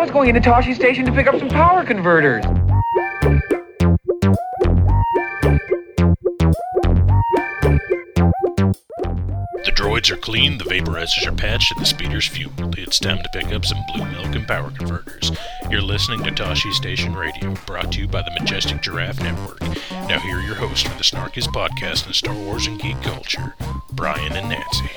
was going into Toshi Station to pick up some power converters. The droids are clean, the vaporizers are patched, and the speeder's fueled. It's time to pick up some blue milk and power converters. You're listening to Toshi Station Radio, brought to you by the Majestic Giraffe Network. Now, here are your hosts for the snarkiest podcast in Star Wars and geek culture, Brian and Nancy.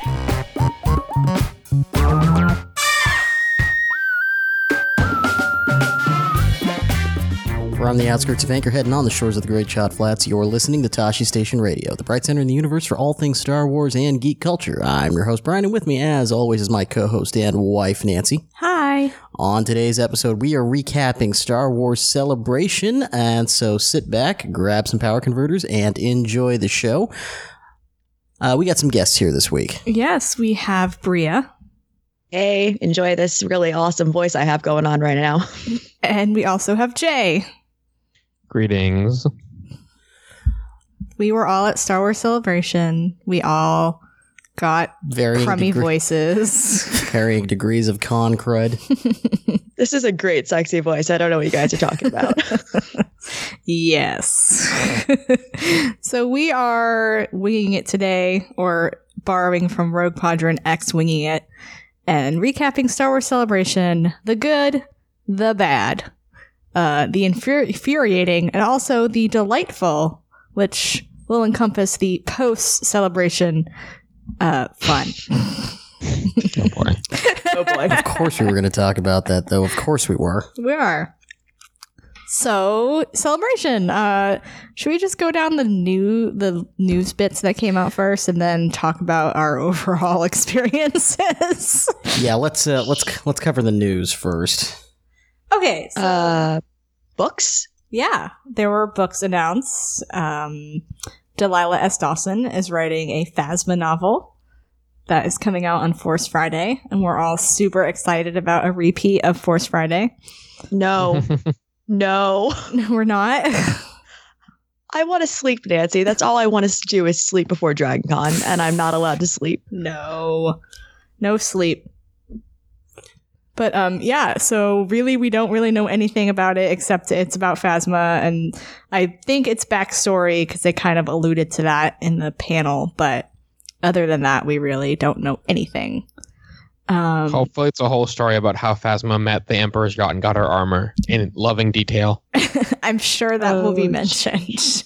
From the outskirts of Anchorhead and on the shores of the Great Chott Flats, you're listening to Toshi Station Radio, the bright center in the universe for all things Star Wars and geek culture. I'm your host, Brian, and with me, as always, is my co host and wife, Nancy. Hi. On today's episode, we are recapping Star Wars Celebration, and so sit back, grab some power converters, and enjoy the show. Uh, we got some guests here this week. Yes, we have Bria, Hey, enjoy this really awesome voice I have going on right now. and we also have Jay. Greetings. We were all at Star Wars Celebration. We all got Varying, crummy degree- voices. varying degrees of con crud. This is a great, sexy voice. I don't know what you guys are talking about. yes. so we are winging it today, or borrowing from Rogue Podron X winging it, and recapping Star Wars Celebration the good, the bad, uh, the infuri- infuriating, and also the delightful, which will encompass the post celebration uh, fun. Oh boy. oh boy. Of course, we were going to talk about that, though. Of course, we were. We are. So celebration. Uh, should we just go down the new the news bits that came out first, and then talk about our overall experiences? Yeah, let's uh, let's let's cover the news first. Okay. So Uh, books? yeah, there were books announced. Um, Delilah S. Dawson is writing a Phasma novel that is coming out on Force Friday, and we're all super excited about a repeat of Force Friday. No. no. No, we're not. I want to sleep, Nancy. That's all I want to do is sleep before Dragon Con, and I'm not allowed to sleep. No. No sleep. But um yeah, so really we don't really know anything about it except it's about Phasma and I think it's backstory because they kind of alluded to that in the panel, but other than that we really don't know anything. Um Hopefully, it's a whole story about how Phasma met the Emperor's yacht and got her armor in loving detail. I'm sure that will be Oh, mentioned.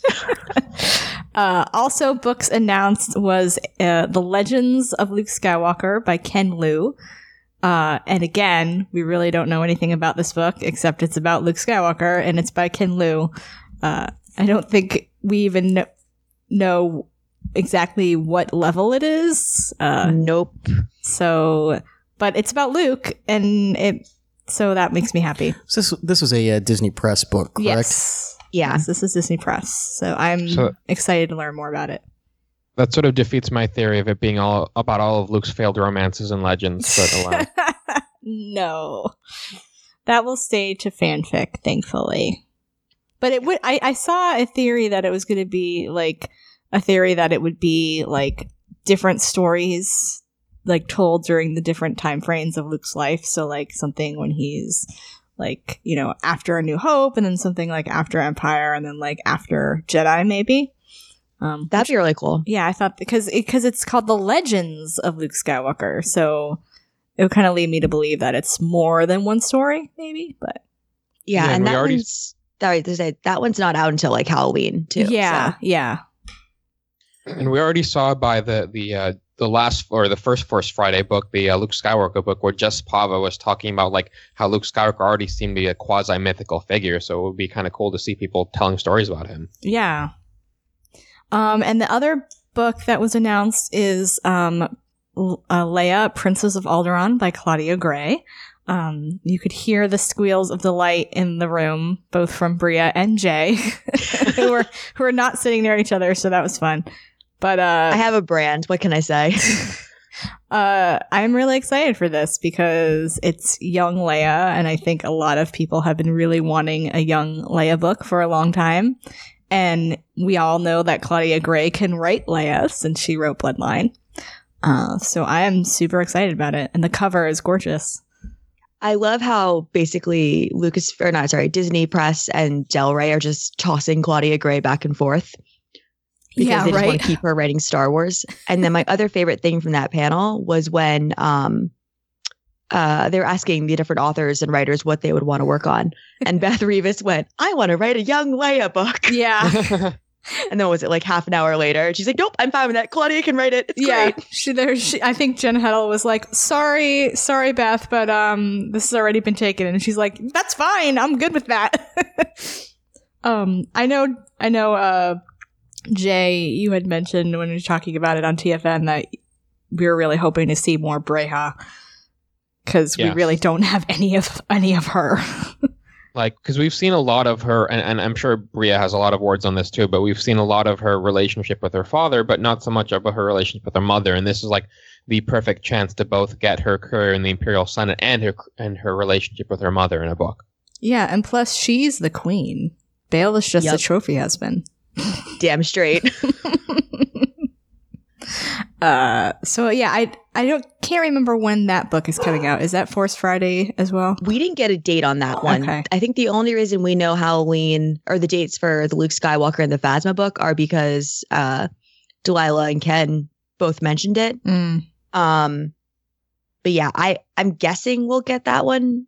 uh, also, books announced was uh, The Legends of Luke Skywalker by Ken Liu. Uh, and again, we really don't know anything about this book except it's about Luke Skywalker and it's by Ken Liu. Uh, I don't think we even kn- know exactly what level it is. Uh, nope. so, but it's about Luke, and it so that makes me happy. So this this was a uh, Disney Press book, correct? Yes. Yeah. Yes, this is Disney Press. So I'm So- excited to learn more about it. That sort of defeats my theory of it being all about all of Luke's failed romances and legends. But no. That will stay to fanfic, thankfully. But it would I, I saw a theory that it was gonna be like a theory that it would be like different stories like told during the different time frames of Luke's life. So like something when he's like, you know, after a new hope and then something like after Empire and then like after Jedi maybe. Um That'd be really cool. yeah, I thought because because it's called the Legends of Luke Skywalker, so it would kind of lead me to believe that it's more than one story, maybe. But Yeah, Yeah, and we that already- one's sorry to say that one's not out until like Halloween too. yeah, so. yeah, and we already saw by the the uh, the last or the first Force Friday book, the uh, Luke Skywalker book, where Jess Pava was talking about like how Luke Skywalker already seemed to be a quasi mythical figure. So it would be kind of cool to see people telling stories about him. yeah. Um, and the other book that was announced is um, uh, Leia, Princess of Alderaan by Claudia Gray. Um, you could hear the squeals of delight in the room, both from Bria and Jay, who were who were not sitting near each other, so that was fun. But uh, I have a brand. What can I say? Uh, I'm really excited for this because it's young Leia, and I think a lot of people have been really wanting a young Leia book for a long time. And we all know that Claudia Gray can write Leia since she wrote Bloodline. Uh, so I am super excited about it, and the cover is gorgeous. I love how basically Lucas or not sorry Disney Press and Del Rey are just tossing Claudia Gray back and forth because yeah, they just want to keep her writing Star Wars. And then my other favorite thing from that panel was when um uh they were asking the different authors and writers what they would want to work on. And Beth Revis went, I want to write a young Leia book. Yeah. And then was it like half an hour later? She's like, Nope, I'm fine with that. Claudia can write it. It's yeah, great. she there. She, I think Jen Heddle was like, "Sorry, sorry, Beth, but um, this has already been taken." And she's like, "That's fine. I'm good with that." um, I know, I know. Uh, Jay, you had mentioned when we were talking about it on TFN that we were really hoping to see more Breha because we really don't have any of any of her. like because we've seen a lot of her and, and i'm sure bria has a lot of words on this too but we've seen a lot of her relationship with her father but not so much about her relationship with her mother and this is like the perfect chance to both get her career in the imperial senate and her and her relationship with her mother in a book yeah, and plus she's the queen. Bail is just a trophy husband. Damn straight. Uh, so yeah, I I don't can't remember when that book is coming out. Is that Force Friday as well? We didn't get a date on that one. Okay. I think the only reason we know Halloween or the dates for the Luke Skywalker and the Phasma book are because uh, Delilah and Ken both mentioned it. Mm. Um, but yeah, I I'm guessing we'll get that one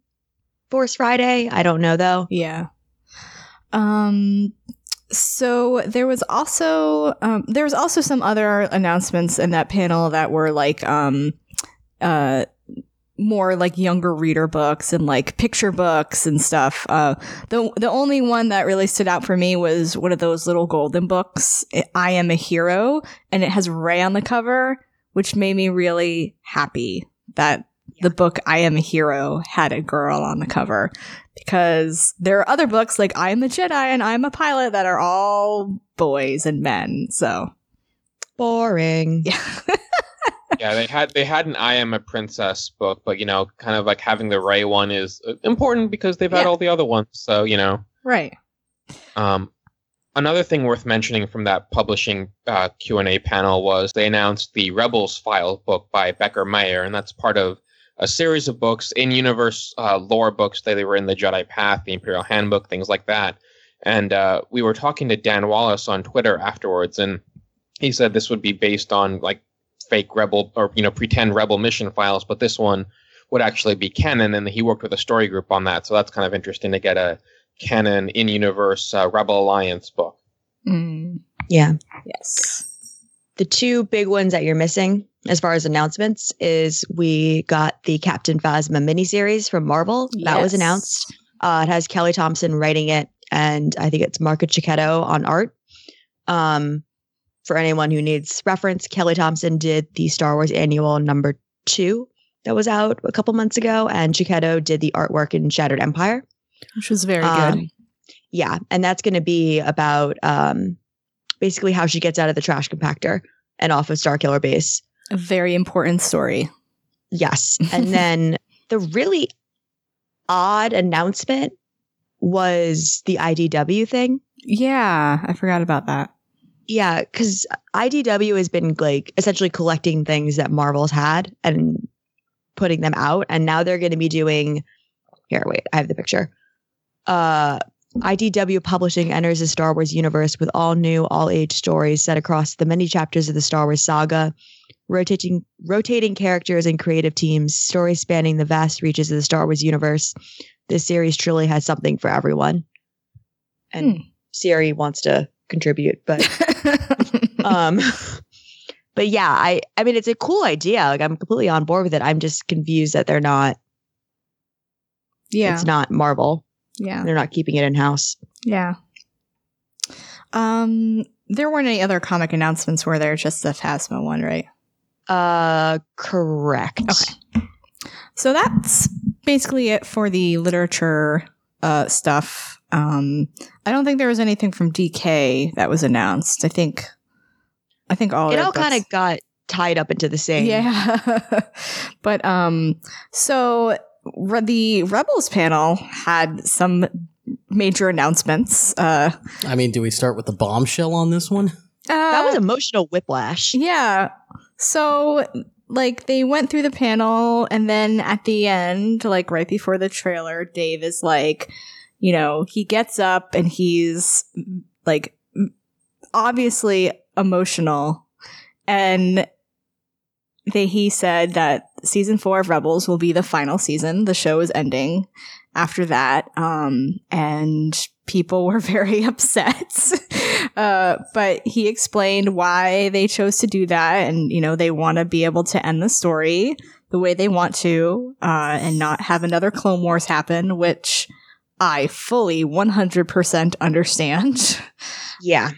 Force Friday. I don't know though. Yeah. Um. So there was also um, there was also some other announcements in that panel that were like um uh more like younger reader books and like picture books and stuff. Uh, the the only one that really stood out for me was one of those little golden books. I am a hero, and it has Rey on the cover, which made me really happy that the book I am a hero had a girl on the cover because there are other books like I am a Jedi and I'm a pilot that are all boys and men. So Boring. yeah. yeah they had they had an i am a princess book but you know kind of like having the rey one is uh, important because they've had Yeah. all the other ones so you know right. Um, another thing worth mentioning from that publishing uh, Q and A panel was they announced the Rebels File book by Becker Mayer, and that's part of a series of books in universe uh, lore books that they were in the Jedi Path, the Imperial Handbook, things like that. And uh, we were talking to Dan Wallace on Twitter afterwards, and he said this would be based on like fake rebel or you know pretend rebel mission files, but this one would actually be canon, and he worked with a story group on that. So that's kind of interesting to get a canon in universe uh, Rebel Alliance book. Mm, Yeah. yes. The two big ones that you're missing as far as announcements is we got the Captain Phasma miniseries from Marvel. That was announced. Uh, it has Kelly Thompson writing it, and I think it's Marco Checchetto on art. Um, for anyone who needs reference, Kelly Thompson did the Star Wars Annual number two that was out a couple months ago, and Checchetto did the artwork in Shattered Empire. Which was very Um, good. Yeah, and that's going to be about um, basically how she gets out of the trash compactor and off of Starkiller Base. A very important story. Yes, and then the really odd announcement was the IDW thing. Yeah, I forgot about that. Yeah, because IDW has been like essentially collecting things that Marvel's had and putting them out, and now they're going to be doing. Here, wait, I have the picture. Uh, IDW Publishing enters the Star Wars universe with all new, all age stories set across the many chapters of the Star Wars saga, rotating rotating characters and creative teams, stories spanning the vast reaches of the Star Wars universe. This series truly has something for everyone. And Hmm. Siri wants to contribute, but um but yeah i i mean it's a cool idea like i'm completely on board with it i'm just confused that they're not yeah. it's not marvel yeah. they're not keeping it in house Yeah. Um, there weren't any other comic announcements, were there? Just the Phasma one, right? uh correct Okay. So that's basically it for the literature uh, stuff. Um, I don't think there was anything from DK that was announced. I think, I think all it all kind of got tied up into the same yeah. but um, so the Rebels panel had some major announcements. Uh, I mean, do we start with the bombshell on this one? that uh, was emotional whiplash Yeah. So like they went through the panel and then at the end, like right before the trailer, Dave is like, you know, he gets up and he's like obviously emotional and they he said that season 4 of Rebels will be the final season. The show is ending after that. Um and people were very upset. uh, but he explained why they chose to do that. And, you know, they want to be able to end the story the way they want to, uh, and not have another Clone Wars happen, which I fully 100% understand. Yeah.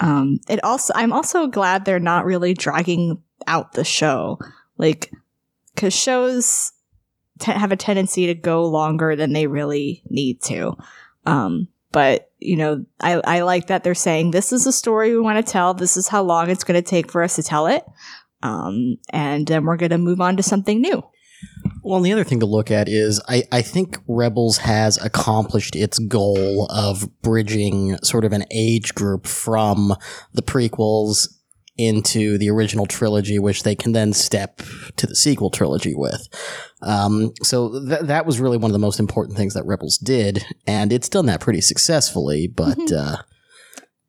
Um, it also, I'm also glad they're not really dragging out the show. Like, cause shows have a tendency to go longer than they really need to. Um, but you know, I, I like that they're saying this is a story we want to tell. This is how long it's going to take for us to tell it. Um, and then we're going to move on to something new. Well, the other thing to look at is I, I think Rebels has accomplished its goal of bridging sort of an age group from the prequels into the original trilogy, which they can then step to the sequel trilogy with. Um, so th- that was really one of the most important things that Rebels did, and it's done that pretty successfully. But uh,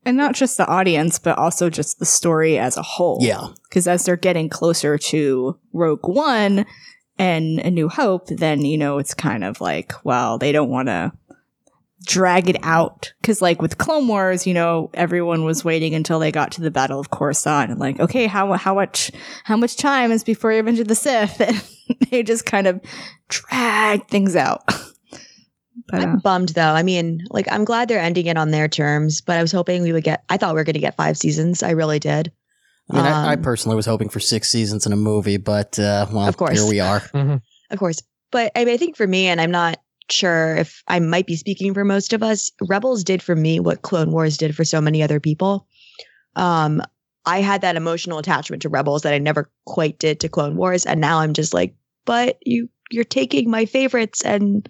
And not just the audience, but also just the story as a whole. yeah, Because as they're getting closer to Rogue One and A New Hope, then, you know, it's kind of like, well, they don't want to drag it out. Because, like, with Clone Wars, you know, everyone was waiting until they got to the Battle of Coruscant and, like, okay, how, how much, how much time is before Revenge of the Sith? And they just kind of drag things out. But, uh, I'm bummed though. I mean, like I'm glad they're ending it on their terms, but I was hoping we would get I thought we were going to get 5 seasons. I really did. I mean, I, I Um, personally was hoping for six seasons in a movie, but uh, well, Of course. here we are. Mhm. Of course. But I, mean, I think for me and I'm not sure if I might be speaking for most of us, Rebels did for me what Clone Wars did for so many other people. Um I had that emotional attachment to Rebels that I never quite did to Clone Wars and now I'm just like, but you you're taking my favorites and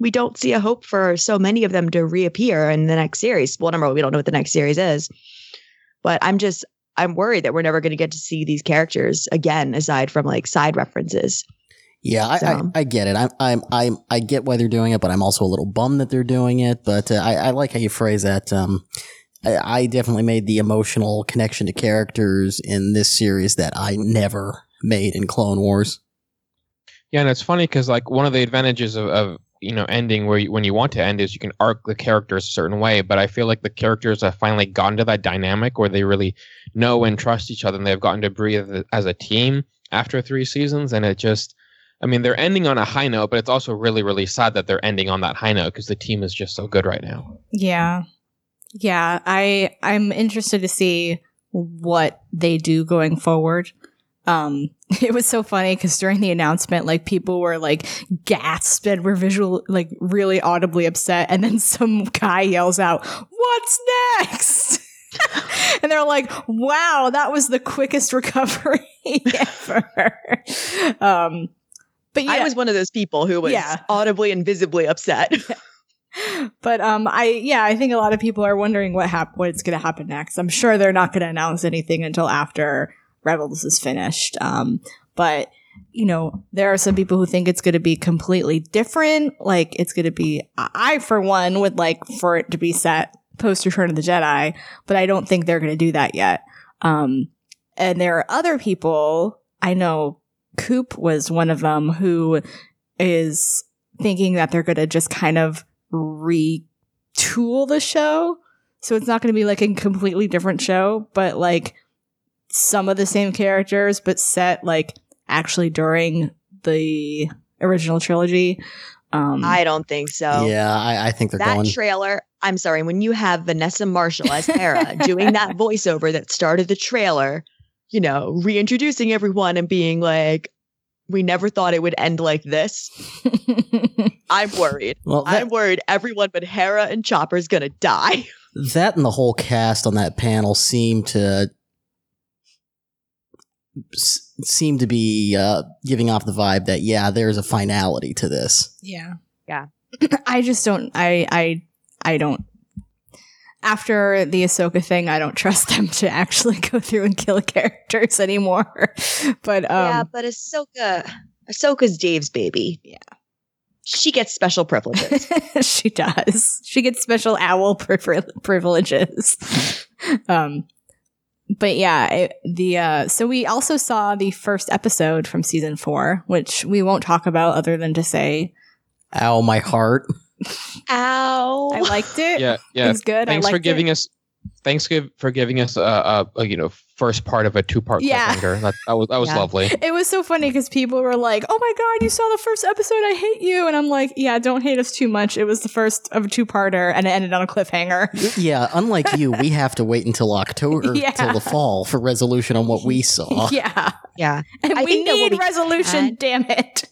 we don't see a hope for so many of them to reappear in the next series. Well, number one, we don't know what the next series is. But I'm just I'm worried that we're never going to get to see these characters again, aside from like side references. Yeah, I, So- I, I get it. I'm, I'm, I'm, I get why they're doing it, but I'm also a little bummed that they're doing it. But uh, I, I like how you phrase that. Um, I, I definitely made the emotional connection to characters in this series that I never made in Clone Wars. Yeah, and it's funny because like one of the advantages of, of you know ending where you, when you want to end is you can arc the characters a certain way. But I feel like the characters have finally gotten to that dynamic where they really know and trust each other, and they've gotten to breathe as a team after three seasons. And it just, I mean, they're ending on a high note, but it's also really really sad that they're ending on that high note because the team is just so good right now. Yeah. Yeah, I I'm interested to see what they do going forward. Um it was so funny cuz during the announcement like people were like gasped and were visual like really audibly upset and then some guy yells out, "What's next?" and they're like, "Wow, that was the quickest recovery ever." um but yeah, I was one of those people who was Yeah. audibly and visibly upset. but um i yeah i think a lot of people are wondering what hap- what's going to happen next i'm sure they're not going to announce anything until after rebels is finished um but you know there are some people who think it's going to be completely different like it's going to be i I, for one would like for it to be set post return of the jedi but i don't think they're going to do that yet um and there are other people i know coop was one of them who is thinking that they're going to just kind of retool the show. So it's not going to be like a completely different show, but like some of the same characters, but set like actually during the original trilogy. Um, I don't think so. yeah, I, I think they're that going. trailer, I'm sorry, when you have Vanessa Marshall as Hera doing that voiceover that started the trailer, you know, reintroducing everyone and being like, we never thought it would end like this. I'm worried. well, that, I'm worried everyone but Hera and Chopper's gonna die. that and the whole cast on that panel seem to seem to be uh, giving off the vibe that yeah, there's a finality to this. yeah. Yeah. I just don't, I, I, I don't, after the Ahsoka thing, I don't trust them to actually go through and kill characters anymore. but um, yeah, but Ahsoka, Ahsoka's Dave's baby. Yeah. She gets special privileges. she does. She gets special owl privi- privileges. um, but yeah, it, the uh, so we also saw the first episode from season four, which we won't talk about other than to say Ow, my heart. Ow. I liked it. Yeah, It yeah. was good. Thanks I for giving it. us. Thanks for giving us a, a, a you know first part of a two part Yeah. cliffhanger. That, that was that was Yeah. lovely. It was so funny because people were like, "Oh my god, you saw the first episode! I hate you!" And I'm like, "Yeah, don't hate us too much. It was the first of a two-parter, and it ended on a cliffhanger." Yeah, unlike you, we have to wait until October, Yeah. till the fall for resolution on what we saw. yeah, yeah. and I we think need we resolution. can- Damn it!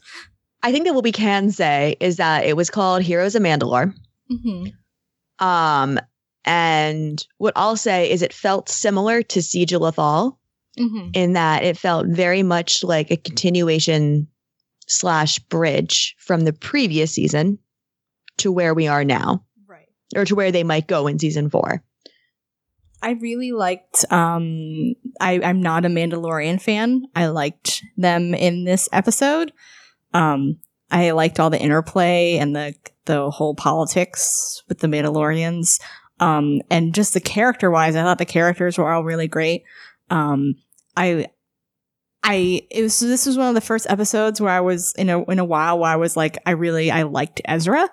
I think that what we can say is that it was called Heroes of Mandalore. Mm-hmm. Um, and what I'll say is it felt similar to Siege of Lothal Mm-hmm. in that it felt very much like a continuation slash bridge from the previous season to where we are now, Right. or to where they might go in season four. I really liked. Um, I, I'm not a Mandalorian fan. I liked them in this episode. Um, I liked all the interplay and the the whole politics with the Mandalorians. Um, and just the character wise, I thought the characters were all really great. Um, I, I it was this was one of the first episodes where I was in a in a while where I was like, I really I liked Ezra.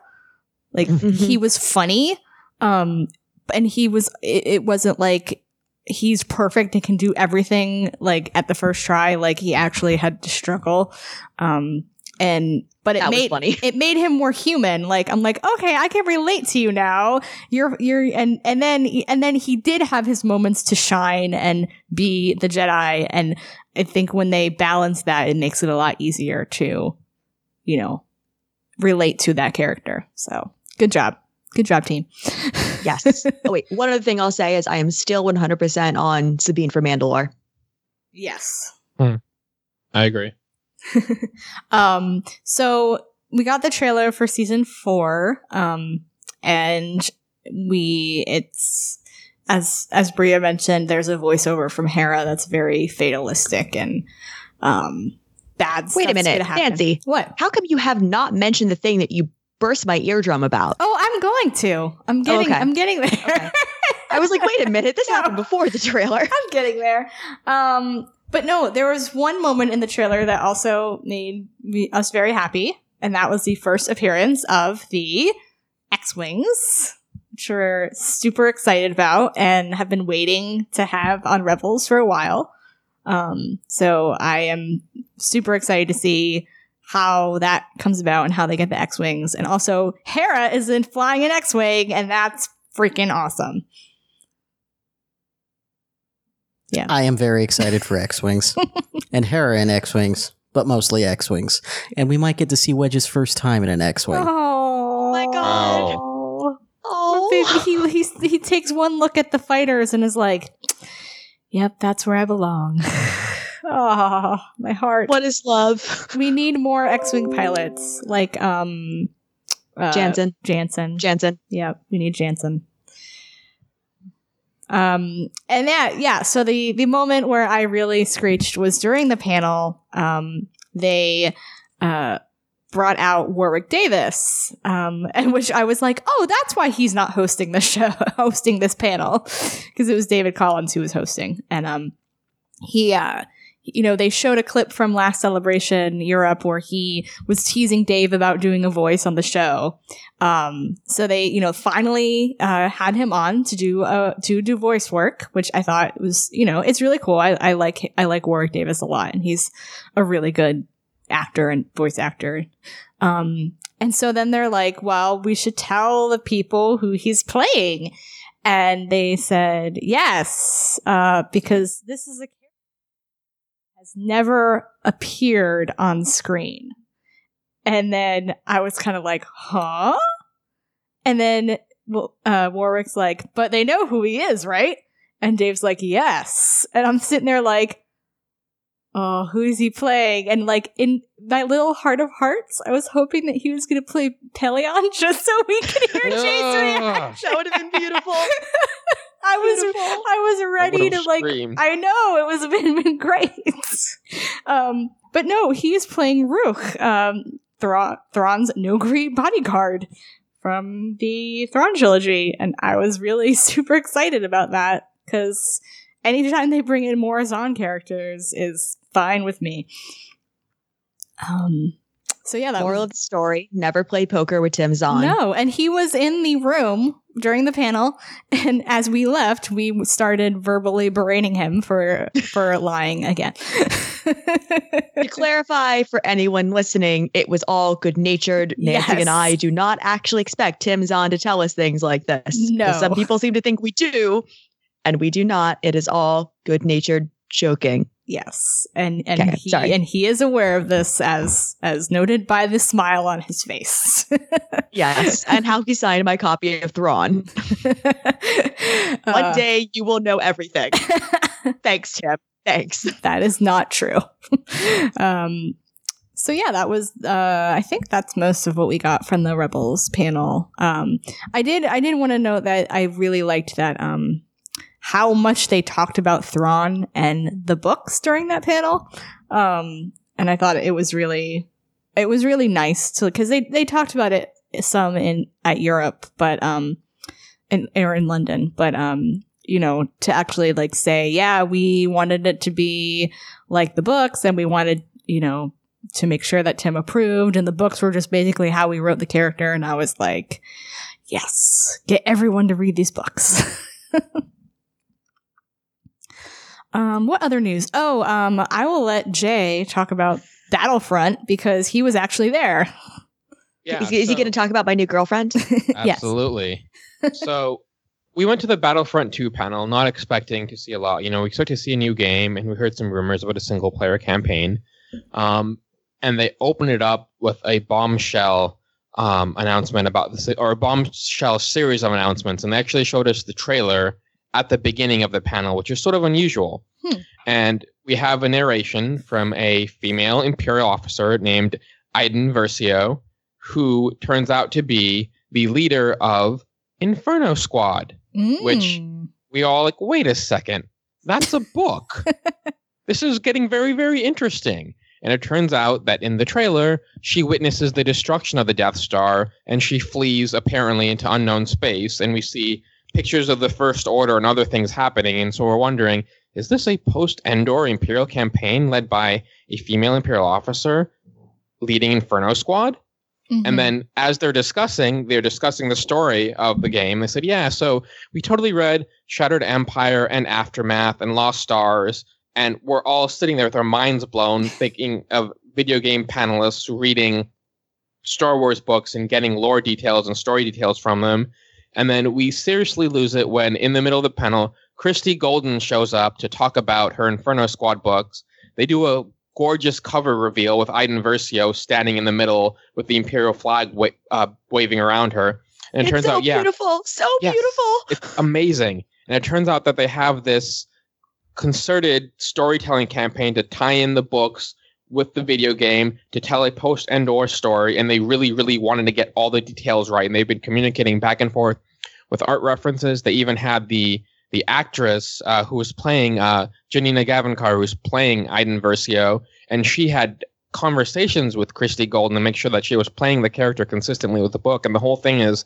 Like Mhm. he was funny. Um, and he was it, it wasn't like he's perfect and can do everything like at the first try like he actually had to struggle um and but it That made funny. it made him more human. Like i'm like okay i can relate to you now. You're you're and and then and then he did have his moments to shine and be the jedi. And i think when they balance that it makes it a lot easier to you know relate to that character. So good job. Good job team. Yes. oh wait, one other thing I'll say is I am still 100% on Sabine for Mandalore. yes. Hmm. I agree. um so we got the trailer for season four um and we it's as as bria mentioned there's a voiceover from hera that's very fatalistic and um bad Wait a minute. Nancy. what How come you have not mentioned the thing that you burst my eardrum about? oh i'm going to i'm getting okay. i'm getting there Okay. I was like, wait a minute, this No. happened before the trailer. I'm getting there. Um, but no, there was one moment in the trailer that also made me, us very happy, and that was the first appearance of the X-wings, which we're super excited about and have been waiting to have on Rebels for a while. Um, so I am super excited to see how that comes about and how they get the X-wings, and also Hera is in flying an X-wing, and that's freaking awesome. I am very excited for X Wings and Hera in X Wings, but mostly X Wings. And we might get to see Wedge's first time in an X Wing. Oh my God. Oh. Baby, he, he, he takes one look at the fighters and is like, yep, that's where I belong. oh, my heart. What is love? We need more X-Wing pilots like um uh, Janson. Janson. Janson. Yep, we need Janson. Um, and yeah, yeah. So the the moment where I really screeched was during the panel. Um, they uh brought out Warwick Davis, um, and which I was like, oh, that's why he's not hosting the show, hosting this panel, because it was David Collins who was hosting, and um, he uh you know, they showed a clip from last celebration Europe where he was teasing Dave about doing a voice on the show. Um, so they, you know, finally uh, had him on to do uh, to do voice work, which I thought was, you know, it's really cool. I, I like I like Warwick Davis a lot, and he's a really good actor and voice actor. Um, and so then they're like, well, we should tell the people who he's playing. And they said, yes, uh, because this is a has never appeared on screen. And then I was kind of like, huh? And then uh, Warwick's like, but they know who he is, right? And Dave's like, yes. And I'm sitting there like, oh, who is he playing? And like in my little heart of hearts, I was hoping that he was going to play Pellaeon just so we could hear Jay's reaction. That would have been beautiful. I was Beautiful. I was ready would've to like screamed. I know it was been, been great. um but no, he's playing Rukh, um Thra- Thrawn's Noghri bodyguard from the Thrawn trilogy and I was really super excited about that cuz anytime they bring in more Zahn characters is fine with me. Um so yeah, that Moral was of the story: Never play poker with Tim Zahn. no, and he was in the room during the panel, and as we left, we started verbally berating him for for lying again. To clarify for anyone listening, it was all good natured. Nancy Yes. and I do not actually expect Tim Zahn to tell us things like this. No. Some people seem to think we do, and we do not. It is all good natured joking. Yes, and and Okay, he sorry. and he is aware of this, as as noted by the smile on his face. Yes. and how he signed my copy of Thrawn. One Uh, day you will know everything. Thanks, Tim. Thanks. that is not true. um, so yeah, that was. Uh, I think that's most of what we got from the Rebels panel. Um, I did. I did want to note that I really liked that. Um, how much they talked about Thrawn and the books during that panel. Um, and I thought it was really, it was really nice to because they they talked about it some in at Europe, but um, in or in London, but um, you know, to actually like say, yeah, we wanted it to be like the books, and we wanted, you know, to make sure that Tim approved, and the books were just basically how we wrote the character, and I was like, yes, get everyone to read these books. um, what other news? Oh, um, I will let Jay talk about Battlefront because he was actually there. Yeah, is, is he going to talk about my new girlfriend? Absolutely. so we went to the Battlefront 2 panel, not expecting to see a lot. You know, we expect to see a new game, and we heard some rumors about a single player campaign. Um, and they opened it up with a bombshell um, announcement about this, or a bombshell series of announcements. And they actually showed us the trailer at the beginning of the panel, which is sort of unusual. Hmm. And we have a narration from a female Imperial officer named Iden Versio, who turns out to be the leader of Inferno Squad. Which- Mm. We all like, wait a second, that's a book. this is getting very, very interesting. And it turns out that in the trailer, she witnesses the destruction of the Death Star and she flees apparently into unknown space. And we see pictures of the First Order and other things happening. And so we're wondering is this a post Endor Imperial campaign led by a female Imperial officer leading Inferno Squad? Mhm. And then as they're discussing, they're discussing the story of the game. They said, yeah, so we totally read Shattered Empire and Aftermath and Lost Stars, and we're all sitting there with our minds blown, thinking of video game panelists reading Star Wars books and getting lore details and story details from them. And then we seriously lose it when, in the middle of the panel, Christie Golden shows up to talk about her Inferno Squad books. They do a gorgeous cover reveal with Iden Versio standing in the middle with the Imperial flag wa- uh, waving around her. And it it's turns so out, yeah, beautiful. So Yes. beautiful. it's amazing. And it turns out that they have this concerted storytelling campaign to tie in the books with the video game to tell a post Endor story. And they really, really wanted to get all the details right. And they've been communicating back and forth with art references. They even had the the actress uh, who was playing uh, Janina Gavankar, who was playing Iden Versio, and she had conversations with Christie Golden to make sure that she was playing the character consistently with the book. And the whole thing is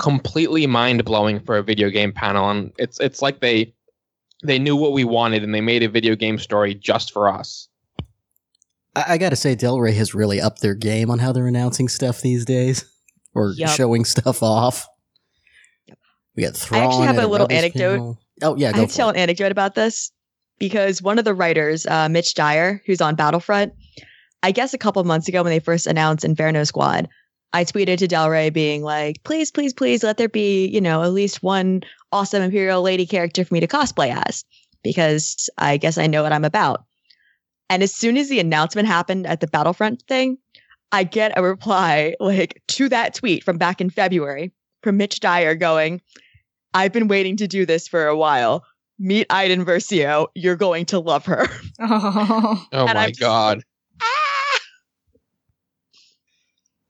completely mind blowing for a video game panel, and it's it's like they they knew what we wanted and they made a video game story just for us. I, I gotta say, Del Rey has really upped their game on how they're announcing stuff these days, or Yup. showing stuff off. We got Thrawn. I actually have a little anecdote. panel. Oh yeah, I go have to tell for an anecdote about this because one of the writers, uh, Mitch Dyer, who's on Battlefront, I guess a couple months ago when they first announced Inferno Squad, I tweeted to Del Rey being like, please, please, please let there be, you know, at least one awesome Imperial lady character for me to cosplay as because I guess I know what I'm about. And as soon as the announcement happened at the Battlefront thing, I get a reply like to that tweet from back in February from Mitch Dyer going, I've been waiting to do this for a while. Meet Iden Versio. You're going to love her. Oh, Oh my I'm just god. Ah!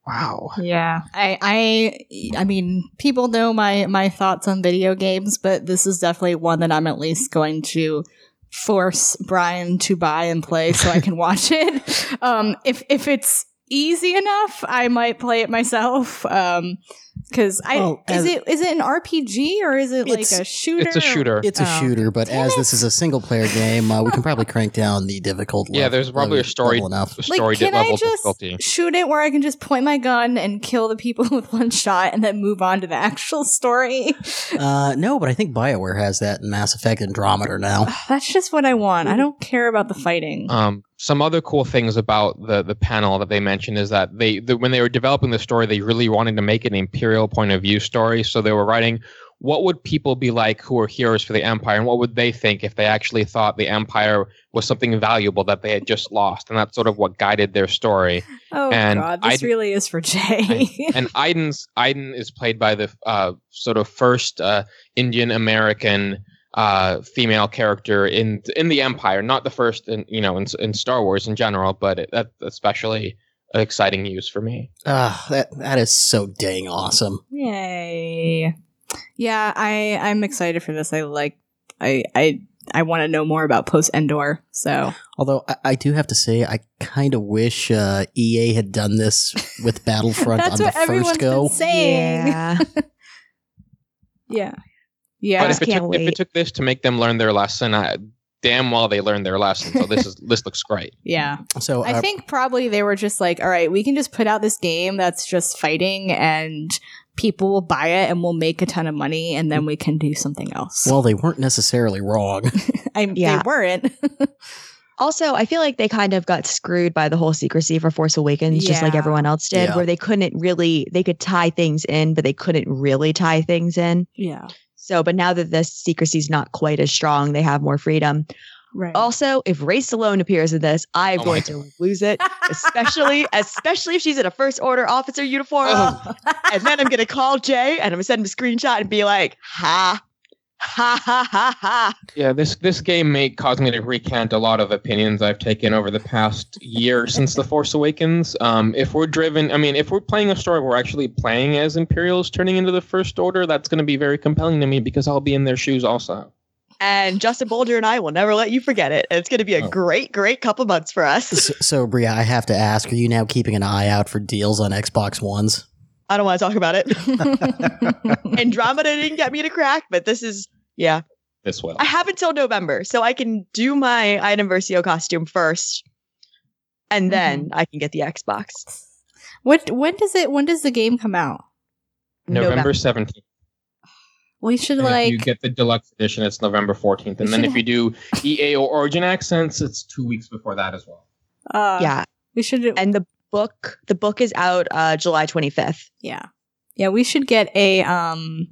Wow. yeah. I, I, I mean, people know my my thoughts on video games, but this is definitely one that I'm at least going to force Brian to buy and play so I can watch it. Um, if if it's easy enough, I might play it myself. Um, because I Well, is it is it an RPG or is it like a shooter? It's a shooter. It's a Oh. shooter, but Damn as it. this is a single player game, uh, we can probably crank down the difficult. Yeah, level- there's probably a story- level enough. A story like, can I just difficulty. shoot it where I can just point my gun and kill the people with one shot and then move on to the actual story? Uh, no, but I think Bioware has that in Mass Effect Andromeda now. That's just what I want. I don't care about the fighting. Um, some other cool things about the the panel that they mentioned is that they the, when they were developing the story, they really wanted to make it an imperial point of view story. So they were writing, what would people be like who are heroes for the empire, and what would they think if they actually thought the empire was something valuable that they had just lost, and that's sort of what guided their story. oh and god, this I- really is for Jay. and Iden's Iden is played by the uh, sort of first uh, Indian American uh, female character in in the Empire, not the first in you know in, in Star Wars in general, but it, that's especially an exciting news for me. Ah, that that is so dang awesome. Yay. Yeah, I I'm excited for this. I like I I I want to know more about post Endor. So Although I, I do have to say, I kind of wish uh, EA had done this with Battlefront that's on the everyone's first go. been saying. Yeah. Yeah. Yeah. but if it, can't took, if it took this to make them learn their lesson, I, damn well they learned their lesson. So this is this looks great. yeah. So I uh, think probably they were just like, all right, we can just put out this game that's just fighting and people will buy it and we'll make a ton of money and then we can do something else. well, they weren't necessarily wrong. I, Yeah. They weren't. Also, I feel like they kind of got screwed by the whole secrecy for Force Awakens, just like everyone else did, Yeah. where they couldn't really, they could tie things in, but they couldn't really tie things in. yeah. So, but now that the secrecy is not quite as strong, they have more freedom. Right. Also, if Rae Sloane appears in this, I'm Oh going to lose it, especially, especially if she's in a First Order officer uniform. Oh. And then I'm going to call Jay and I'm going to send him a screenshot and be like, ha, ha, ha, ha, ha. Yeah, this this game may cause me to recant a lot of opinions I've taken over the past year since The Force Awakens. Um, if we're driven, I mean, if we're playing a story we're actually playing as Imperials turning into the First Order, that's going to be very compelling to me because I'll be in their shoes also. And Justin Bolger and I will never let you forget it. It's going to be a Oh. great, great couple months for us. so, so, Bria, I have to ask: Are you now keeping an eye out for deals on Xbox Ones? I don't want to talk about it. Andromeda didn't get me to crack, but this is, yeah. This will. I have until November, so I can do my Iden Versio costume first, and then I can get the Xbox. what when does it when does the game come out? November 17th. We should And like if you get the deluxe edition, it's November 14th. And then should if you do EA or Origin Access, it's two weeks before that as well. uh yeah, we should and the book, the book is out uh, July 25th. yeah. Yeah, we should get a um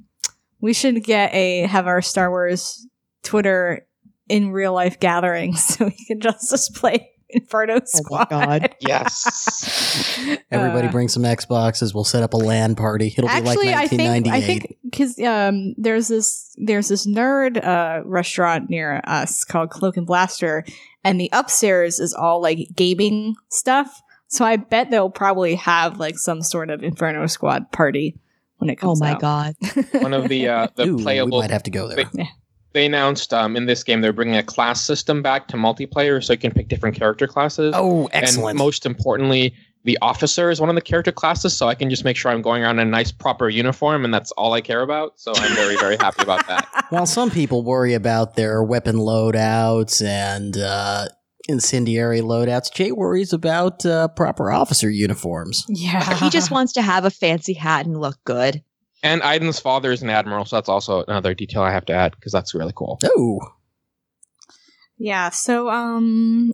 we should get a have our Star Wars Twitter in real life gatherings so we can just just play Inferno Oh my God. Yes. Everybody Uh, bring some Xboxes. We'll set up a LAN party. It'll Actually, be like 1998. I think because um, there's this there's this nerd uh, restaurant near us called Cloak and Blaster, and the upstairs is all like gaming stuff. So I bet they'll probably have like some sort of Inferno Squad party when it comes. Oh my out. God. One of the uh, the Ooh, we might have to go there. they announced um, in this game they're bringing a class system back to multiplayer so you can pick different character classes. Oh, excellent! And most importantly, the officer is one of the character classes, so I can just make sure I'm going around in a nice proper uniform, and that's all I care about. So I'm very, very happy about that. While some people worry about their weapon loadouts and uh, incendiary loadouts, Jay worries about uh, proper officer uniforms. Yeah, he just wants to have a fancy hat and look good. And Iden's father is an admiral, so that's also another detail I have to add because that's really cool. Oh, yeah. So um,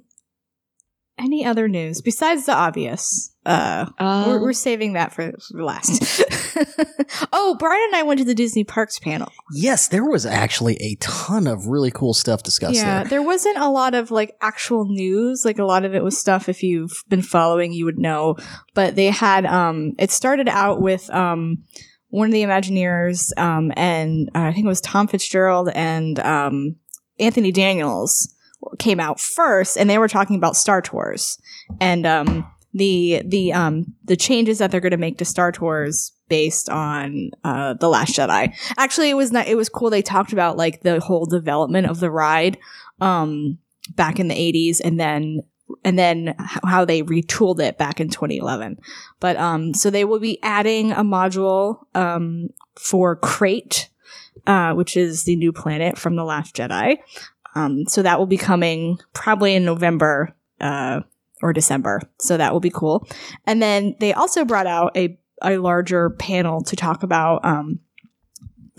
any other news besides the obvious? Uh, Uh, we're, we're saving that for, for last. oh, Brian and I went to the Disney Parks panel. yes, there was actually a ton of really cool stuff discussed yeah, there. there wasn't a lot of like actual news. Like a lot of it was stuff if you've been following, you would know. But they had um it started out with um one of the Imagineers um and uh, I think it was Tom Fitzgerald and um Anthony Daniels came out first, and they were talking about Star Tours and um, the the um, the changes that they're going to make to Star Tours based on uh, the Last Jedi. Actually, it was not. It was cool. They talked about like the whole development of the ride um, back in the '80s, and then and then how they retooled it back in 2011. But um, so they will be adding a module um, for Crait, uh, which is the new planet from the Last Jedi. Um, so that will be coming probably in November uh, or December. So that will be cool. And then they also brought out a a larger panel to talk about um,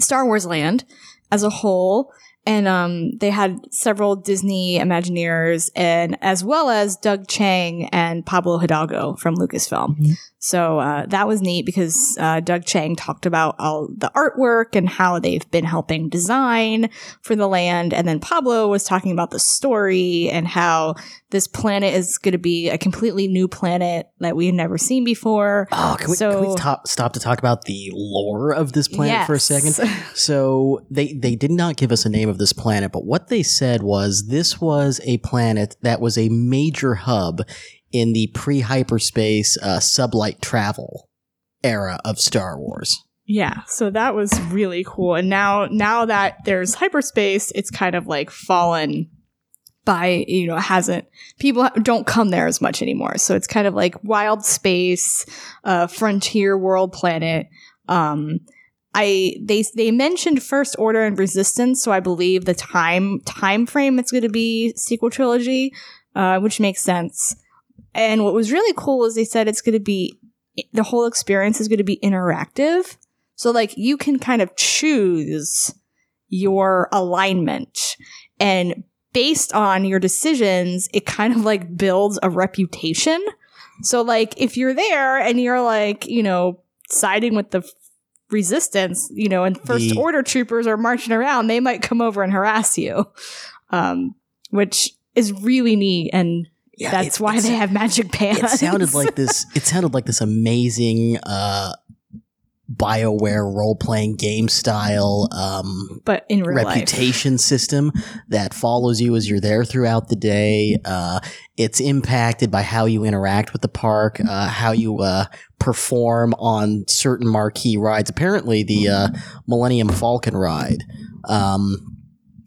Star Wars Land as a whole. And um, they had several Disney Imagineers, and as well as Doug Chang and Pablo Hidalgo from Lucasfilm. So uh, that was neat because uh, Doug Chang talked about all the artwork and how they've been helping design for the land, and then Pablo was talking about the story and how this planet is going to be a completely new planet that we've never seen before. Oh, can we, can we So- top, stop to talk about the lore of this planet for a second? So they they did not give us a name of this planet, but what they said was this was a planet that was a major hub in the pre-hyperspace uh, sublight travel era of Star Wars. Yeah, so that was really cool. And now now that there's hyperspace, it's kind of like fallen by, you know, hasn't people don't come there as much anymore. So it's kind of like wild space, uh frontier world planet. Um I they they mentioned First Order and Resistance, so I believe the time time frame it's going to be sequel trilogy, uh, which makes sense. And what was really cool is they said it's going to be the whole experience is going to be interactive. So like you can kind of choose your alignment and based on your decisions, it kind of like builds a reputation. So like if you're there and you're like, you know, siding with the resistance, you know, and first The- order troopers are marching around, they might come over and harass you. Um, which is really neat and Yeah, that's it- why they have magic pants. It sounded like this. It sounded like this amazing uh, Bioware role playing game style um, but in real life. reputation system that follows you as you're there throughout the day. Uh, it's impacted by how you interact with the park, uh, how you uh, perform on certain marquee rides. Apparently, the uh, Millennium Falcon ride, um,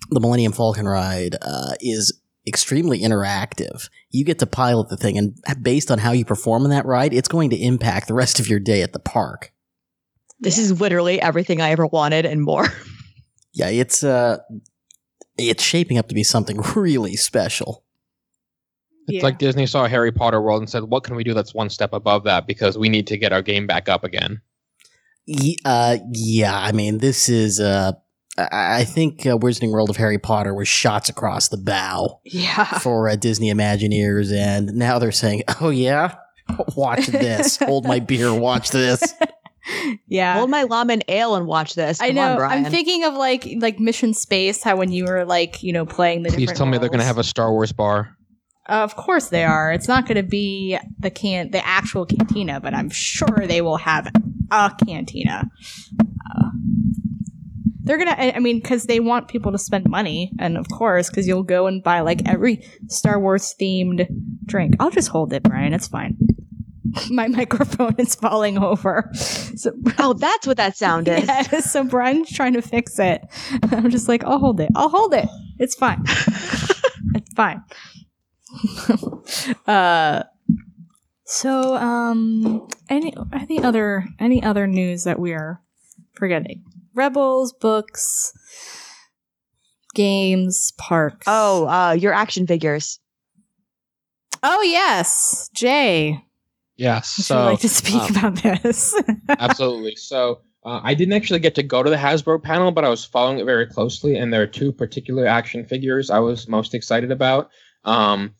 the Millennium Falcon ride, uh, is extremely interactive. You get to pilot the thing, and based on how you perform in that ride, it's going to impact the rest of your day at the park. This is literally everything I ever wanted and more. Yeah, it's uh, it's shaping up to be something really special. It's Yeah. like Disney saw Harry Potter World and said, "What can we do that's one step above that? Because we need to get our game back up again." Ye- uh, yeah, I mean, this is uh, I I think uh, Wizarding World of Harry Potter was shots across the bow Yeah. for uh, Disney Imagineers, and now they're saying, "Oh yeah, watch this, hold my beer, watch this." Yeah. Hold my llama and ale and watch this. I know. On, Brian. I'm thinking of like like Mission Space, how when you were like, you know, playing the Please different tell me they're going to have a Star Wars bar. Of course they are. It's not going to be the can the actual cantina, but I'm sure they will have a cantina. Uh, they're gonna. I I mean, because they want people to spend money, and of course, because you'll go and buy like every Star Wars themed drink. I'll just hold it, Brian. It's fine. My microphone is falling over. So oh, that's what that sound is. yeah, so Brian's trying to fix it. I'm just like, I'll hold it. I'll hold it. It's fine. it's fine. uh, so um, any any other any other news that we are forgetting? Rebels, books, games, parks. Oh, uh, your action figures. oh yes, Jay. Yes. Would So you like to speak um, about this? absolutely. So uh, I didn't actually get to go to the Hasbro panel, but I was following it very closely, and there are two particular action figures I was most excited about. Um,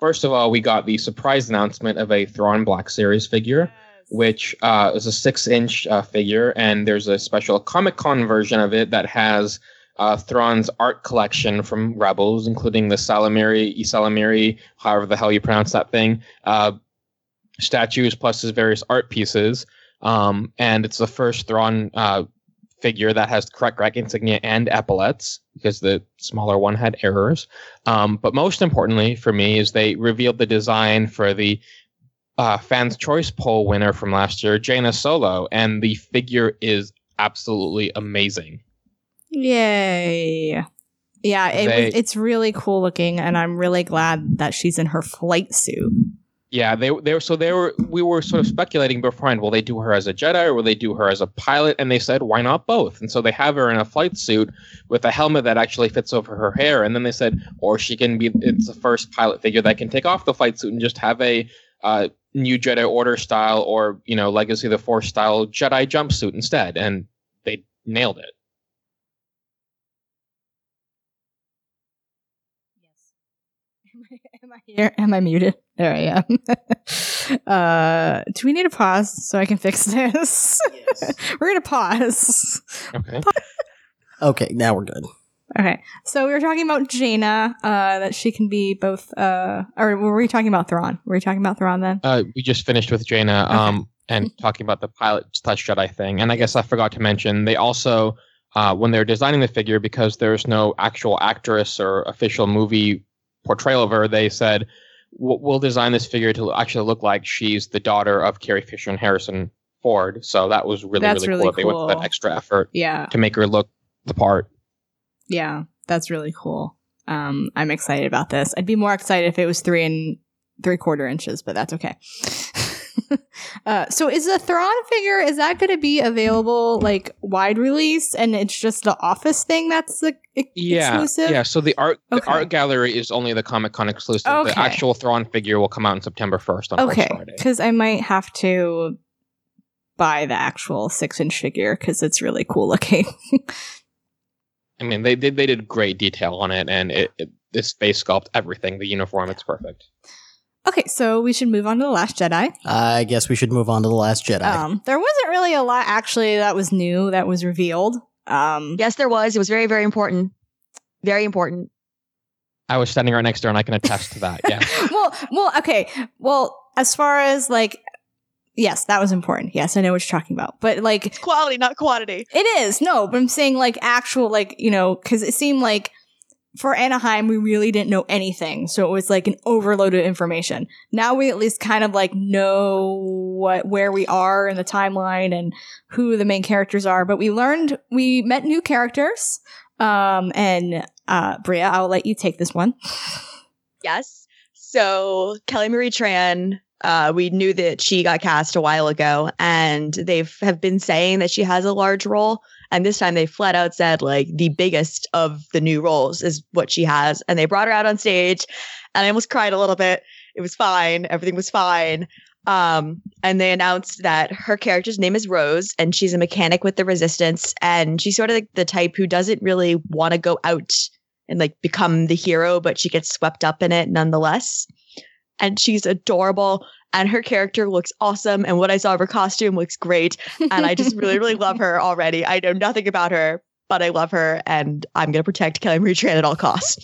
first of all, we got the surprise announcement of a Thrawn Black Series figure, which uh, is a six-inch uh, figure, and there's a special Comic Con version of it that has uh, Thrawn's art collection from Rebels, including the Salamiri, ysalamiri, however the hell you pronounce that thing, uh, statues plus his various art pieces. Um, and it's the first Thrawn uh, figure that has correct rank insignia and epaulets because the smaller one had errors. Um, but most importantly for me is they revealed the design for the uh, fans choice poll winner from last year, Jaina Solo, and the figure is absolutely amazing. Yay. Yeah, it They- was, it's really cool looking, and I'm really glad that she's in her flight suit. Yeah, they they were so they were we were sort of speculating beforehand. Will they do her as a Jedi or will they do her as a pilot? And they said, why not both? And so they have her in a flight suit with a helmet that actually fits over her hair. And then they said, or she can be it's the first pilot figure that can take off the flight suit and just have a uh, new Jedi Order style or you know Legacy of the Force style Jedi jumpsuit instead. And they nailed it. Yes. Am I here? Am I muted? There I am. uh, do we need a pause so I can fix this? Yes. we're gonna pause. Okay. Okay, now we're good. Okay, so we were talking about Jaina, uh, that she can be both. Uh, or were we talking about Thrawn? Were we talking about Thrawn then? Uh, we just finished with Jaina um, and talking about the pilot touch Jedi thing. And I guess I forgot to mention they also, uh, when they're designing the figure, because there's no actual actress or official movie portrayal of her, they said "We'll- design this figure to actually look like she's the daughter of Carrie Fisher and Harrison Ford. So that was really That's really, really cool. They went cool. that extra effort Yeah, to make her look the part. Yeah, that's really cool. Um, I'm excited about this. I'd be more excited if it was three and three quarter inches, but that's okay. uh, so is the Thrawn figure is that going to be available like wide release, and it's just the Office thing that's the Yeah, exclusive? yeah. So the art the art gallery is only the Comic Con exclusive. Okay. The actual Thrawn figure will come out on September first on Okay, because I might have to buy the actual six inch figure because it's really cool looking. I mean, they did they did great detail on it, and it, it this face sculpt, everything, the uniform, it's perfect. okay, so we should move on to the Last Jedi. I guess we should move on to the Last Jedi. Um, there wasn't really a lot actually that was new that was revealed. Um, Yes, there was. It was very, very important. Very important. I was standing right next to her, and I can attest to that. Yeah, well, well, okay. Well, as far as like, yes, that was important. Yes, I know what you're talking about. But like, Quality, not quantity. it is no. But I'm saying like actual, like you know, because it seemed like for Anaheim we really didn't know anything, so it was like an overload of information. Now we at least kind of like know what where we are in the timeline and who the main characters are. But we learned we met new characters. Um, and uh, Bria, I'll let you take this one. Yes. So Kelly Marie Tran, uh, we knew that she got cast a while ago, and they've have been saying that she has a large role. And this time they flat out said like the biggest of the new roles is what she has. And they brought her out on stage, and I almost cried a little bit. It was fine. Everything was fine. Um, and they announced that her character's name is Rose, and she's a mechanic with the Resistance, and she's sort of like the type who doesn't really want to go out and like become the hero, but she gets swept up in it nonetheless. And she's adorable, and her character looks awesome. And what I saw of her costume looks great, and I just really, really love her already. I know nothing about her, but I love her, and I'm gonna protect Kelly Marie Tran at all costs.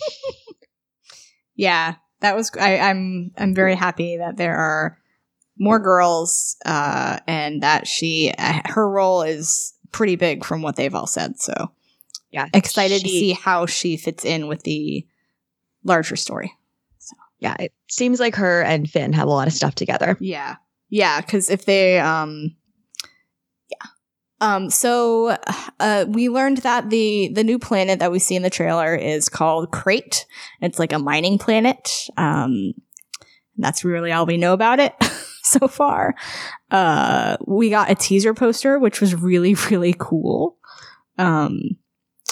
yeah, that was. I, I'm I'm very happy that there are more girls, uh, and that she uh, her role is pretty big from what they've all said. So Yeah, excited to see how she fits in with the larger story. Yeah, it seems like her and Finn have a lot of stuff together. Yeah. Yeah, because if they um yeah. Um so uh we learned that the the new planet that we see in the trailer is called Crait. It's like a mining planet. Um and that's really all we know about it so far. Uh we got a teaser poster which was really really cool. Um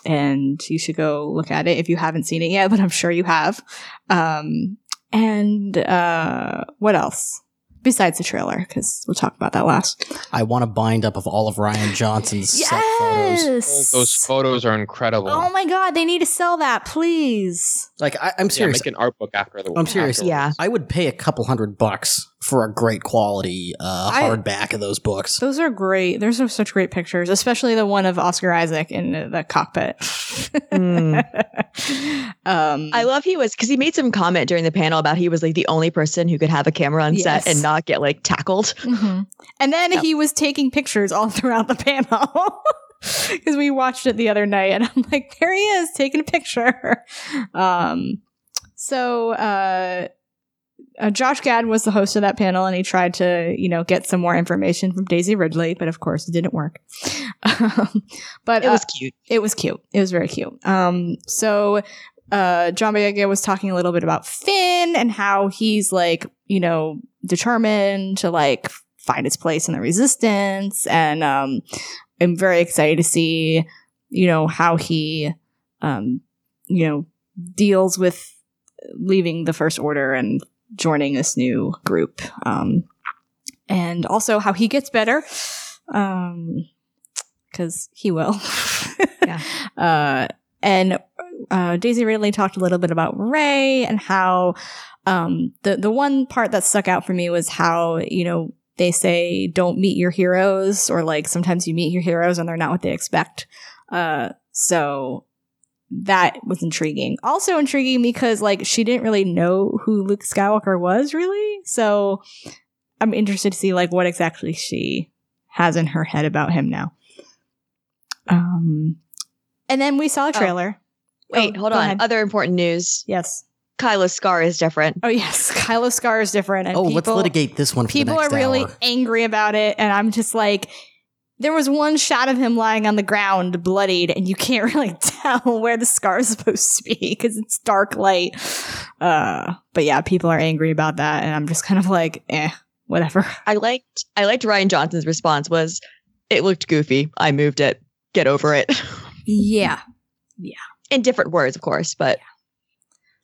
and you should go look at it if you haven't seen it yet, but I'm sure you have. Um and uh what else? Besides the trailer, because we'll talk about that last. I want a bind up of all of Rian Johnson's set photos. Yes. those photos are incredible. Oh my god, they need to sell that, please. Like I, I'm yeah, serious. make an art book after the. I'm serious. afterwards. Yeah. I would pay a couple hundred bucks for a great quality uh, I- hardback of those books. Those are great. Those are such great pictures, especially the one of Oscar Isaac in the, the cockpit. Mm. um, I love he was because he made some comment during the panel about he was like the only person who could have a camera on set and not get like tackled. mhm. And then Yep. he was taking pictures all throughout the panel. because we watched it the other night, and I'm like, there he is taking a picture. Um, so uh, uh, Josh Gad was the host of that panel, and he tried to, you know, get some more information from Daisy Ridley, but of course, it didn't work. um, but It was uh, cute. it was cute. It was very cute. Um, so uh, John Boyega was talking a little bit about Finn and how he's like, you know, determined to like find his place in the resistance, and um, I'm very excited to see, you know, how he, um, you know, deals with leaving the First Order and joining this new group, um, and also how he gets better, um, because he will. Yeah. Uh, and uh, Daisy Ridley talked a little bit about Rey and how um, the the one part that stuck out for me was how you know they say don't meet your heroes or like sometimes you meet your heroes and they're not what they expect. Uh, so that was intriguing. Also intriguing because like she didn't really know who Luke Skywalker was really. So I'm interested to see like what exactly she has in her head about him now. Um, and then we saw a Oh. trailer. Wait, Oh, hold on. ahead. Other important news. Yes. Kylo's scar is different. Oh yes, Kylo Scar is different, and oh, people, let's litigate this one for people the are next really angry about it, and I'm just like, there was one shot of him lying on the ground, bloodied, and you can't really tell where the scar is supposed to be because it's dark light. Uh, but yeah, people are angry about that, and I'm just kind of like, eh, whatever. I liked I liked Rian Johnson's response was it looked goofy. I moved it. Get over it. Yeah. Yeah. In different words, of course, but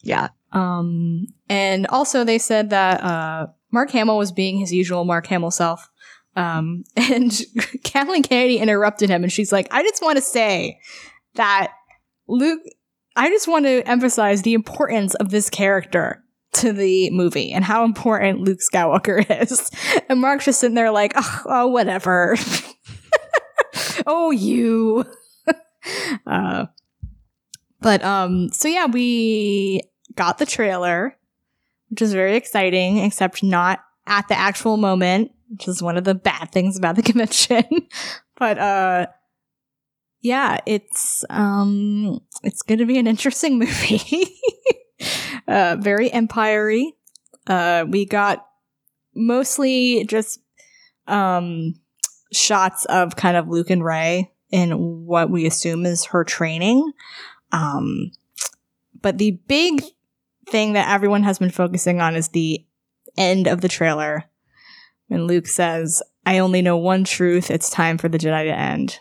yeah. Um, and also they said that uh, Mark Hamill was being his usual Mark Hamill self. Um, and Kathleen Kennedy interrupted him, and she's like, "I just want to say that Luke. I just want to emphasize the importance of this character." To the movie and how important Luke Skywalker is. And Mark's just sitting there like, oh, oh whatever. oh, you. uh, but um, so yeah, we got the trailer, which is very exciting, except not at the actual moment, which is one of the bad things about the convention. but uh yeah, it's um it's gonna be an interesting movie. uh very empire-y. Uh we got mostly just um shots of kind of Luke and Rey in what we assume is her training. Um but the big thing that everyone has been focusing on is the end of the trailer when Luke says, I only know one truth, it's time for the Jedi to end.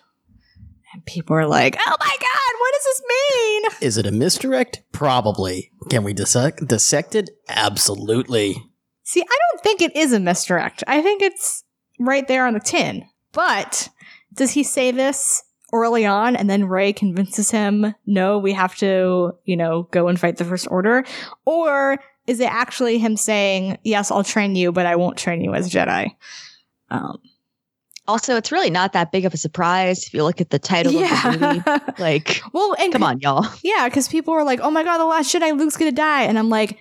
And people are like, oh my god, what does this mean? Is it a misdirect? Probably. Can we dissect, dissect it? Absolutely. See, I don't think it is a misdirect. I think it's right there on the tin. But does he say this early on and then Rey convinces him, no, we have to, you know, go and fight the First Order? Or is it actually him saying, yes, I'll train you, but I won't train you as Jedi? Um, Also, it's really not that big of a surprise if you look at the title of the movie. Like, well, and come on, y'all. Yeah, because people were like, "Oh my god, the last Jedi, Luke's gonna die," and I'm like,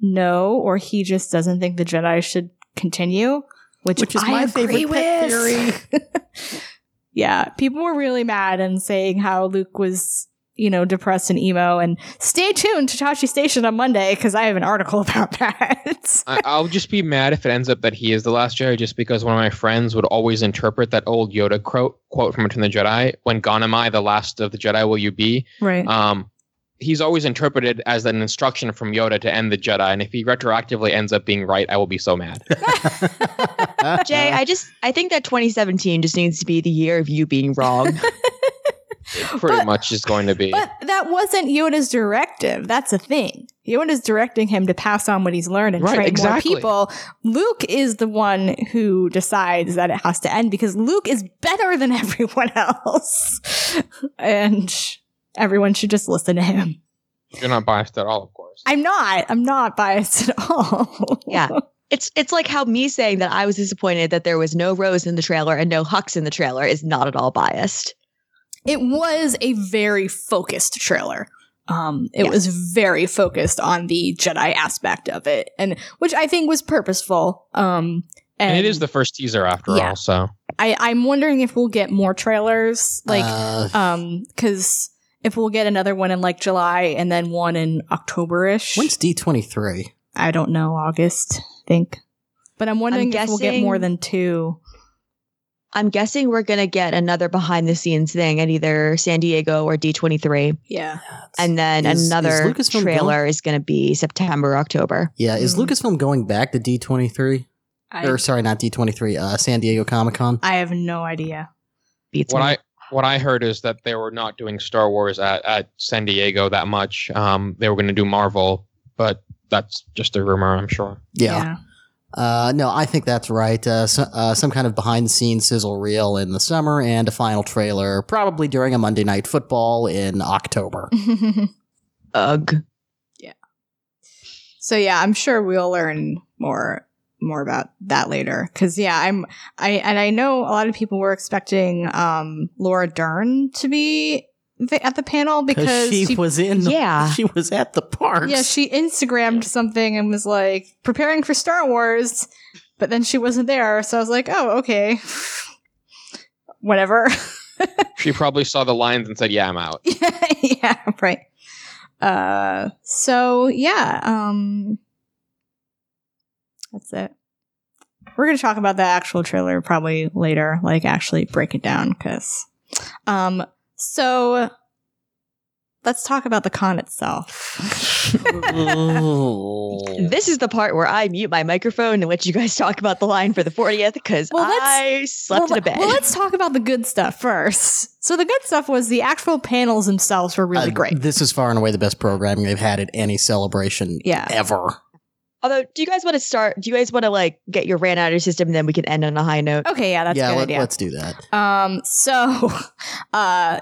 "No," or he just doesn't think the Jedi should continue, which, Which is I my agree favorite pet with. yeah, people were really mad and saying how Luke was, you know, depressed and emo. And stay tuned to Toshi Station on Monday because I have an article about that. I, I'll just be mad if it ends up that he is the last Jedi, just because one of my friends would always interpret that old Yoda quote, quote from Return of the Jedi, "When gone am I, the last of the Jedi will you be?" right. Um, he's always interpreted as an instruction from Yoda to end the Jedi, and if he retroactively ends up being right, I will be so mad. Jay, I just I think that 2017 just needs to be the year of you being wrong. Pretty But- much is going to be. But that wasn't Yoda's directive. That's a thing. Yoda's directing him to pass on what he's learned and Right, train exactly. more people. Luke is the one who decides that it has to end because Luke is better than everyone else. and everyone should just listen to him. You're not biased at all, of course. I'm not. I'm not biased at all. Yeah. It's it's like how me saying that I was disappointed that there was no Rose in the trailer and no Hux in the trailer is not at all biased. It was a very focused trailer. Um, it Yes. was very focused on the Jedi aspect of it, and which I think was purposeful. Um, And, it is the first teaser after Yeah. all, so I, I'm wondering if we'll get more trailers, like, Uh, um, because if we'll get another one in like July and then one in October ish. when's D23? I don't know, August, I think. But I'm wondering if we'll get more than two. I'm guessing we're gonna get another behind the scenes thing at either San Diego or D23, Yeah. and then Is- is another Lucasfilm trailer is gonna be September, October. Yeah, is Mhm. Lucasfilm going back to D23? I, or sorry, not D23, uh, San Diego Comic Con? I have no idea. Beats what me. I what I heard is that they were not doing Star Wars at, at San Diego that much. Um, they were going to do Marvel, but that's just a rumor, I'm sure. Yeah. Uh, no, I think that's right. Uh, so, uh, some kind of behind the scenes sizzle reel in the summer and a final trailer probably during a Monday night football in October. Ugh. Yeah. So yeah, I'm sure we'll learn more more about that later. Cause yeah, I'm I and I know a lot of people were expecting um Laura Dern to be th- at the panel because she, was in the, Yeah. she was at the park Yeah, she Instagrammed something and was like preparing for Star Wars, but then she wasn't there. So I was like, oh, okay. Whatever. She probably saw the lines and said, "Yeah, I'm out." yeah, right. Uh so yeah, um that's it. We're gonna talk about the actual trailer probably later, like actually break it down, cause um so let's talk about the con itself. This is the part where I mute my microphone and let you guys talk about the line for the 40th because Well, I slept well, in a bed. Well, let's talk about the good stuff first. So the good stuff was the actual panels themselves were really Uh, great. This is far and away the best programming they've had at any celebration Yeah. ever. Although, do you guys want to start? Do you guys want to like get your rant out of your system, and then we can end on a high note? Okay, yeah, that's a yeah, good let, idea. us do that. Um, so, uh,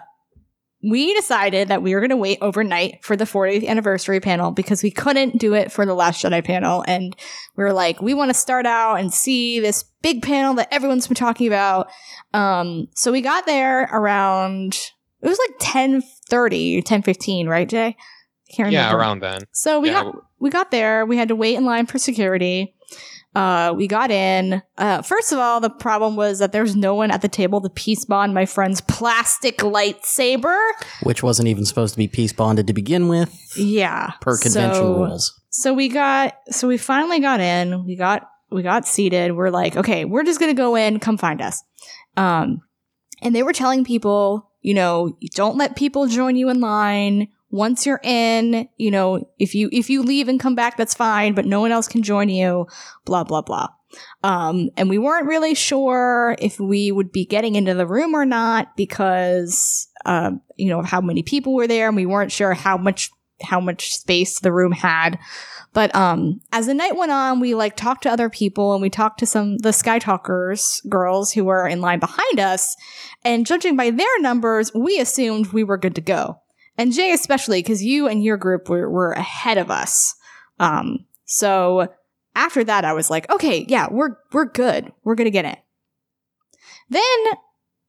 we decided that we were going to wait overnight for the 40th anniversary panel because we couldn't do it for the Last Jedi panel. And we were like, we want to start out and see this big panel that everyone's been talking about. Um, so we got there around, it was like 1030, 1015, right, Jay? I can't Yeah, remember. around then. So we Yeah. got we got there. We had to wait in line for security. Uh, we got in. Uh, first of all, the problem was that there's no one at the table to peace bond my friend's plastic lightsaber. Which wasn't even supposed to be peace bonded to begin with, Yeah, per convention So- rules. So we got. So we finally got in. We got. We got seated. We're like, okay, we're just gonna go in. Come find us. Um, and they were telling people, you know, don't let people join you in line. Once you're in, you know, if you if you leave and come back, that's fine, but no one else can join you. Blah blah blah. Um, and we weren't really sure if we would be getting into the room or not because, um, you know, how many people were there, and we weren't sure how much how much space the room had. But um, as the night went on, we like talked to other people and we talked to some the Skytalkers girls who were in line behind us. And judging by their numbers, we assumed we were good to go. And Jay especially, because you and your group were, were ahead of us. Um, so after that, I was like, okay, yeah, we're we're good. We're gonna get it. Then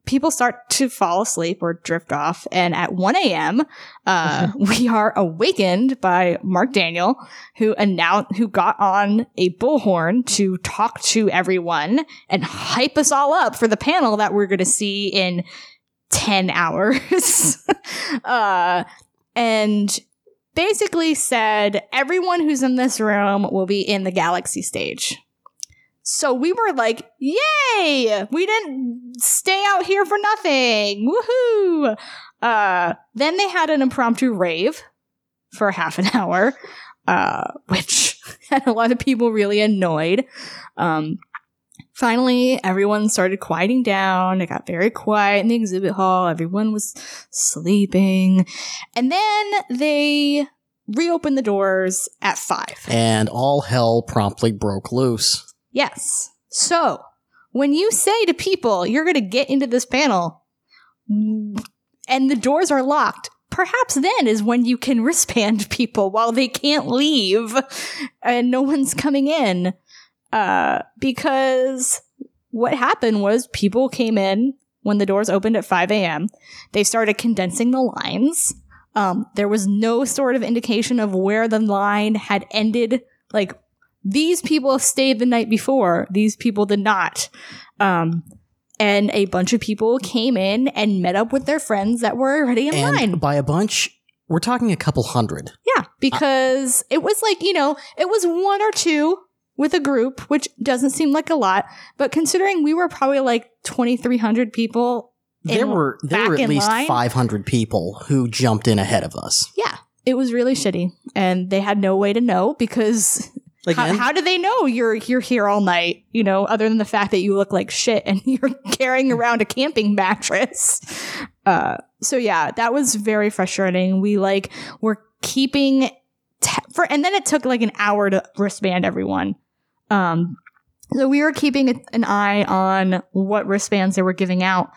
people start to fall asleep or drift off, and at 1 a.m., uh, we are awakened by Mark Daniel, who announced who got on a bullhorn to talk to everyone and hype us all up for the panel that we're going to see in 10 hours. uh, and basically said everyone who's in this room will be in the galaxy stage. So we were like, yay! We didn't stay out here for nothing. Woohoo! Uh, then they had an impromptu rave for half an hour, uh, which had a lot of people really annoyed. Um, finally, everyone started quieting down. It got very quiet in the exhibit hall. Everyone was sleeping. And then they reopened the doors at five. And all hell promptly broke loose. Yes. So, when you say to people, you're going to get into this panel and the doors are locked, perhaps then is when you can wristband people while they can't leave and no one's coming in. Uh, because what happened was people came in when the doors opened at 5 a.m. They started condensing the lines. Um, there was no sort of indication of where the line had ended, like these people stayed the night before. These people did not. Um, and a bunch of people came in and met up with their friends that were already in and line. by a bunch, we're talking a couple hundred. Yeah, because it was like, you know, it was one or two with a group, which doesn't seem like a lot, but considering we were probably like 2,300 people. There were there were at least line. 500 people who jumped in ahead of us. Yeah, it was really shitty. And they had no way to know because how, how do they know you're you're here all night? You know, other than the fact that you look like shit and you're carrying around a camping mattress. Uh, so yeah, that was very frustrating. We like were keeping t- for, and then it took like an hour to wristband everyone. Um, so we were keeping an eye on what wristbands they were giving out,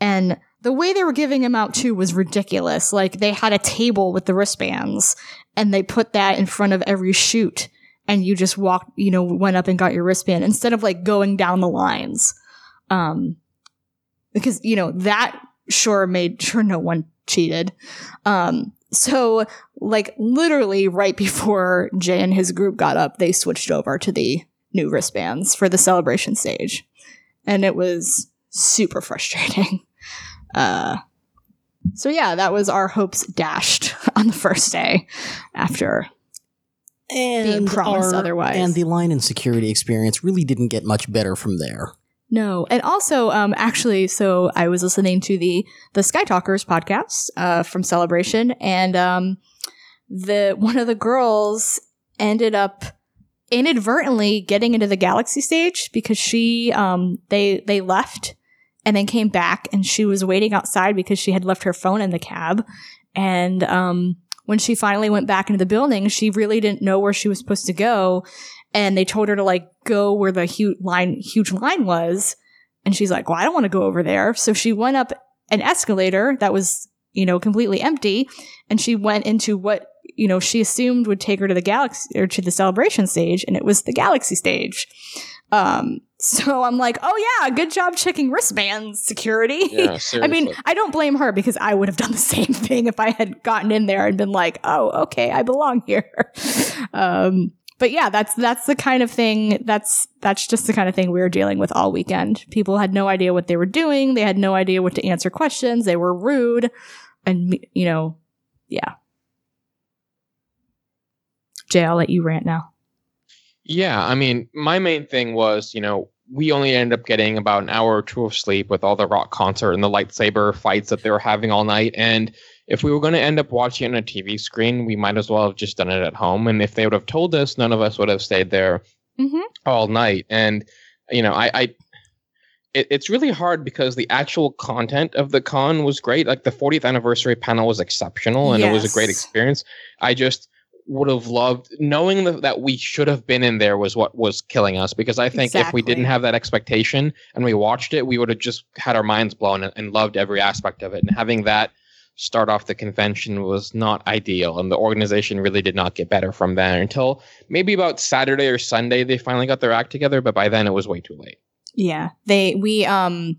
and the way they were giving them out too was ridiculous. Like they had a table with the wristbands, and they put that in front of every shoot and you just walked, you know, went up and got your wristband instead of like going down the lines. Um, because, you know, that sure made sure no one cheated. Um, so like literally right before Jay and his group got up, they switched over to the new wristbands for the celebration stage. And it was super frustrating. Uh, so yeah, that was our hopes dashed on the first day after and promised our- otherwise. And the line and security experience really didn't get much better from there. No, and also, um, actually, so I was listening to the the Skytalkers podcast uh, from Celebration, and um, the one of the girls ended up inadvertently getting into the Galaxy stage because she um they they left and then came back, and she was waiting outside because she had left her phone in the cab, and um when she finally went back into the building, she really didn't know where she was supposed to go, and they told her to like go where the huge line huge line was. And she's like well i don't want to go over there. So she went up an escalator that was you know completely empty. And she went into what you know she assumed would take her to the galaxy or to the celebration stage and it was the galaxy stage um so i'm like oh yeah good job checking wristbands security Yeah, I mean, I don't blame her because I would have done the same thing if I had gotten in there and been like, "Oh, okay, I belong here." um, but yeah, that's that's the kind of thing that's that's just the kind of thing we were dealing with all weekend. People had no idea what they were doing. They had no idea what to answer questions. They were rude, and you know, yeah. Jay, I'll let you rant now. Yeah, I mean, my main thing was, you know, we only ended up getting about an hour or two of sleep with all the rock concert and the lightsaber fights that they were having all night. And if we were going to end up watching it on a TV screen, we might as well have just done it at home. And if they would have told us, none of us would have stayed there Mm-hmm. all night. And, you know, I, I it, it's really hard because the actual content of the con was great. Like the 40th anniversary panel was exceptional and it was a great experience. I just would have loved knowing that, that we should have been in there was what was killing us because I think if we didn't have that expectation and we watched it, we would have just had our minds blown and, and loved every aspect of it. And having that start off the convention was not ideal and the organization really did not get better from there until maybe about Saturday or Sunday they finally got their act together, but by then it was way too late. Yeah. They we um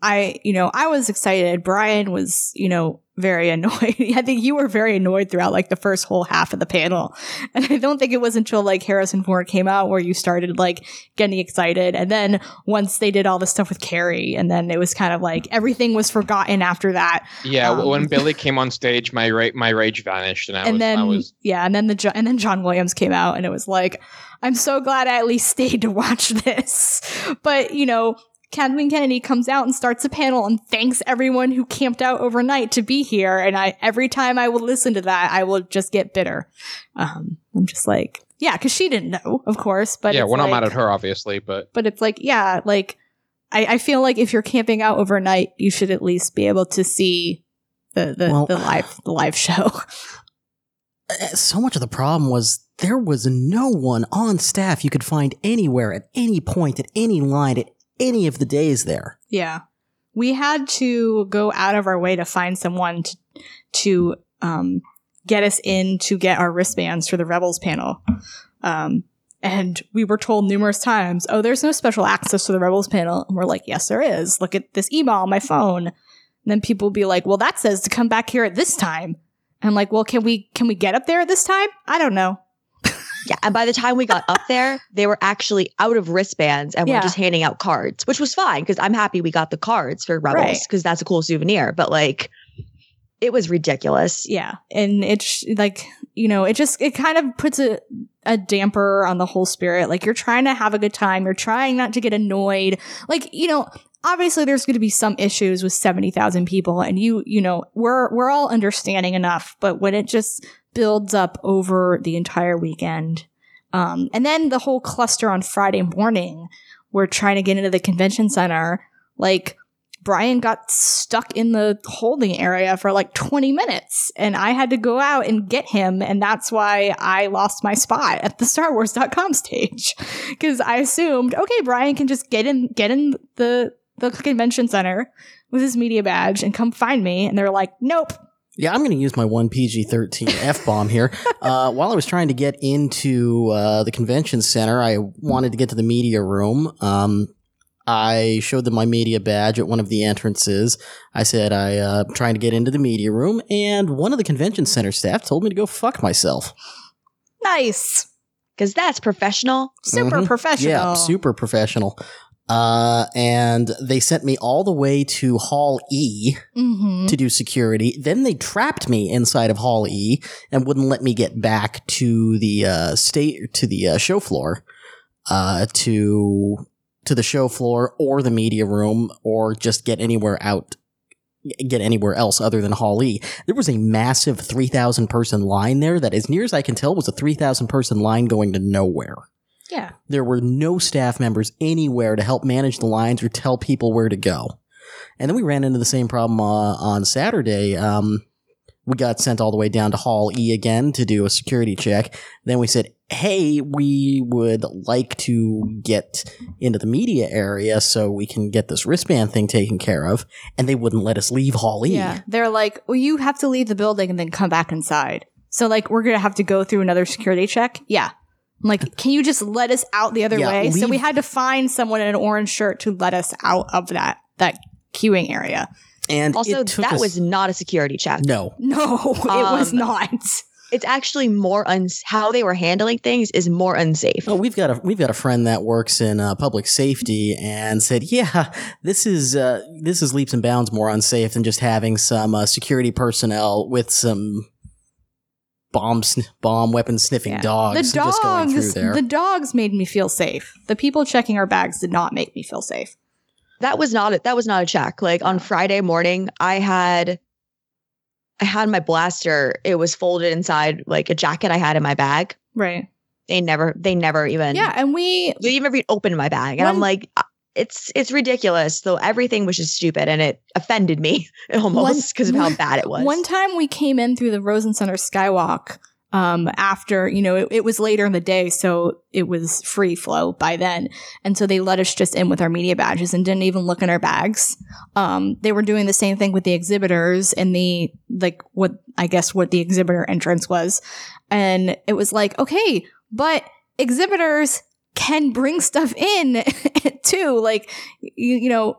I you know, I was excited. Brian was, you know, very annoyed. I think you were very annoyed throughout like the first whole half of the panel. And I don't think it was until like Harrison Ford came out where you started like getting excited. And then once they did all the stuff with Carrie and then it was kind of like everything was forgotten after that. Yeah, Um, when Billy came on stage, my ra- my rage vanished, and I and was then I was yeah, and then the Jo- and then John Williams came out and it was like I'm so glad I at least stayed to watch this. But, you know, Kathleen Kennedy comes out and starts a panel and thanks everyone who camped out overnight to be here. And I, every time I will listen to that, I will just get bitter. Um, I'm just like, yeah, cause she didn't know, of course, but yeah, we're not like- mad at her, obviously, but But it's like, yeah, like I, I feel like if you're camping out overnight, you should at least be able to see the, the, Well- the live, the live show. So much of the problem was there was no one on staff you could find anywhere at any point, at any line, at any of the days there. Yeah. We had to go out of our way to find someone to, to um, get us in to get our wristbands for the Rebels panel. Um, and we were told numerous times, oh, there's no special access to the Rebels panel. And we're like, yes, there is. Look at this email on my phone. And then people will be like, well, that says to come back here at this time. And I'm like, well, can we can we get up there at this time? I don't know. Yeah, and by the time we got up there, they were actually out of wristbands and Yeah. were just handing out cards, which was fine because I'm happy we got the cards for Rebels Right. because that's a cool souvenir. But like, it was ridiculous. yeah and it's like you know it just it kind of puts a, a damper on the whole spirit like you're trying to have a good time you're trying not to get annoyed like you know obviously there's going to be some issues with 70,000 people and you you know we're we're all understanding enough but when it just builds up over the entire weekend um and then the whole cluster on Friday morning we're trying to get into the convention center like Brian got stuck in the holding area for like 20 minutes and I had to go out and get him. And that's why I lost my spot at the Star Wars.com stage. Cause I assumed, okay, Brian can just get in, get in the, the convention center with his media badge and come find me. And they're like, nope. Yeah, I'm going to use my one PG 13 F bomb here. Uh, while I was trying to get into uh, the convention center, I wanted to get to the media room. Um, I showed them my media badge at one of the entrances. I said I uh, trying to get into the media room, and one of the convention center staff told me to go fuck myself. Nice. Because that's professional. Super Mhm. professional. Yeah, super professional. Uh, and they sent me all the way to Hall E hmm to do security. Then they trapped me inside of Hall E and wouldn't let me get back to the uh, state to the uh, show floor, uh, to to the show floor or the media room or just get anywhere out. Get anywhere else other than Hall E. There was a massive 3,000 person line there that, as near as I can tell, was a 3,000 person line going to nowhere. Yeah. There were no staff members anywhere to help manage the lines or tell people where to go. And then we ran into the same problem uh, on Saturday. Um, we got sent all the way down to Hall E again to do a security check. Then we said, hey, we would like to get into the media area so we can get this wristband thing taken care of. And they wouldn't let us leave Hall E. Yeah. They're like, well, you have to leave the building and then come back inside. So, like, we're going to have to go through another security check. Yeah. I'm like, can you just let us out the other Yeah, way? So we had to find someone in an orange shirt to let us out of that, that queuing area. And Also, that us- was not a security check. no. No, it was Um, not. It's actually more uns- how they were handling things is more unsafe. Oh, we've got a we've got a friend that works in uh, public safety and said, "Yeah, this is uh, this is leaps and bounds more unsafe than just having some uh, security personnel with some bomb sn- bomb weapon sniffing Yeah. dogs the just going through dogs, there." the dogs made me feel safe. The people checking our bags did not make me feel safe. That was not a, that was not a check. Like on Friday morning, I had I had my blaster. It was folded inside like a jacket I had in my bag. Right. They never they never even Yeah, and we they never even opened my bag, and I'm When- like. It's it's ridiculous. Though everything was just stupid, and it offended me almost because of how bad it was. One time we came in through the Rosen Center Skywalk um, after, you know, it, it was later in the day, so it was free flow by then. And so they let us just in with our media badges and didn't even look in our bags. Um, they were doing the same thing with the exhibitors and the, like, what I guess what the exhibitor entrance was. And it was like, okay, but exhibitors can bring stuff in too. Like, you, you know,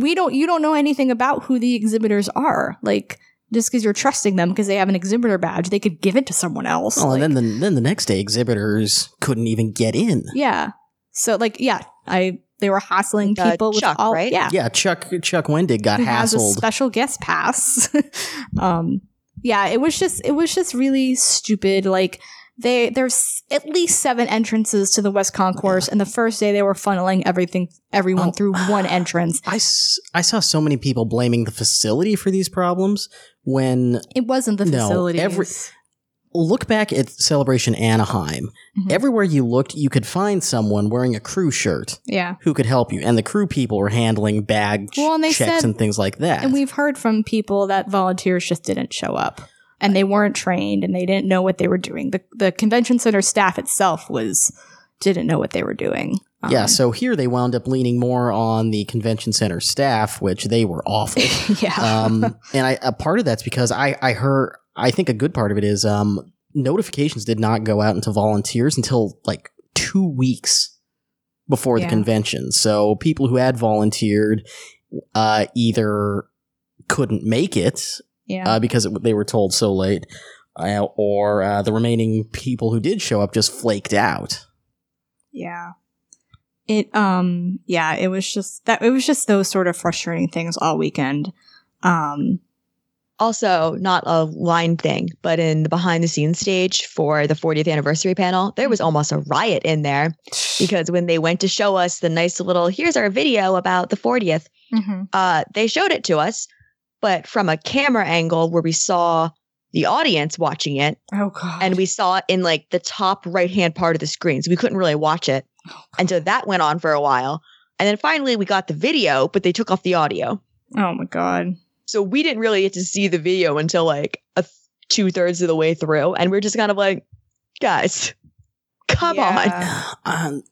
we don't, you don't know anything about who the exhibitors are. Like, just because you're trusting them because they have an exhibitor badge, they could give it to someone else. oh, Like, and then the, then the next day, exhibitors couldn't even get in. yeah. So like, yeah, I they were hassling Like, uh, people with Chuck, all right? yeah. Yeah, Chuck Chuck Wendig got who has a hassled. special guest pass. um, yeah, it was just it was just really stupid. Like they there's at least seven entrances to the West Concourse, and the first day they were funneling everything everyone Oh. through one entrance. I, I saw so many people blaming the facility for these problems when It wasn't the No, facilities. every- look back at Celebration Anaheim. Mhm. Everywhere you looked, you could find someone wearing a crew shirt yeah. who could help you, and the crew people were handling bag Well, and checks said- and things like that. And we've heard from people that volunteers just didn't show up and they weren't trained and they didn't know what they were doing. The the convention center staff itself was didn't know what they were doing. Um, yeah, so here they wound up leaning more on the convention center staff, which they were awful. yeah. um, and I, a part of that's because I, I heard, I think a good part of it is um, notifications did not go out into volunteers until like two weeks before Yeah. the convention. So people who had volunteered uh, either couldn't make it yeah. uh, because it, they were told so late, uh, or uh, the remaining people who did show up just flaked out. Yeah. It um yeah, it was just that it was just those sort of frustrating things all weekend. Um Also, not a line thing, but in the behind the scenes stage for the 40th anniversary panel, there was almost a riot in there because when they went to show us the nice little here's our video about the 40th, mhm. uh, they showed it to us, but from a camera angle where we saw the audience watching it, Oh god. and we saw it in like the top right hand part of the screen, so we couldn't really watch it, Oh, and so that went on for a while, and then finally we got the video, but they took off the audio, oh my god. so we didn't really get to see the video until like a th- two thirds of the way through, and we're just kind of like, guys, come on. Um,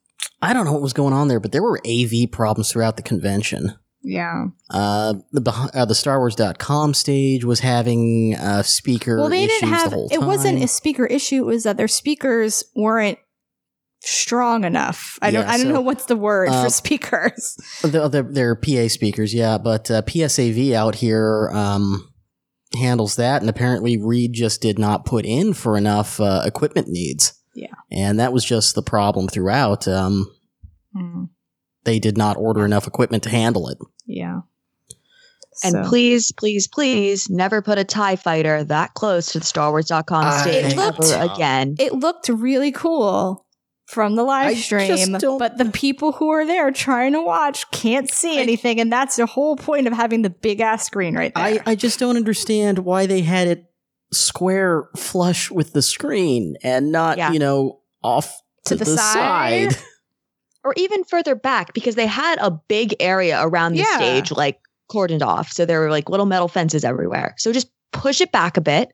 I don't know what was going on there, but there were AV problems throughout the convention. Yeah. Uh, the uh, the Star Wars.com stage was having uh, speaker Well, they issues didn't have the whole it wasn't a speaker issue, it was that their speakers weren't strong enough. I don't Yeah, I don't so, know what's the word uh, for speakers. The, the, their PA speakers, yeah, but uh, PSAV out here um, handles that, and apparently Reed just did not put in for enough uh, equipment needs. Yeah. and that was just the problem throughout. Um, Hmm. They did not order enough equipment to handle it. Yeah. And So- please, please, please never put a TIE fighter that close to the StarWars.com I- stage It looked- ever again. it looked really cool from the live just stream, but the people who are there trying to watch can't see I- anything, and that's the whole point of having the big ass screen right there. I, I just don't understand why they had it square flush with the screen and not, Yeah. you know, off To to, the the, side? side. or even further back because they had a big area around the Yeah. stage like cordoned off. So there were like little metal fences everywhere. So just push it back a bit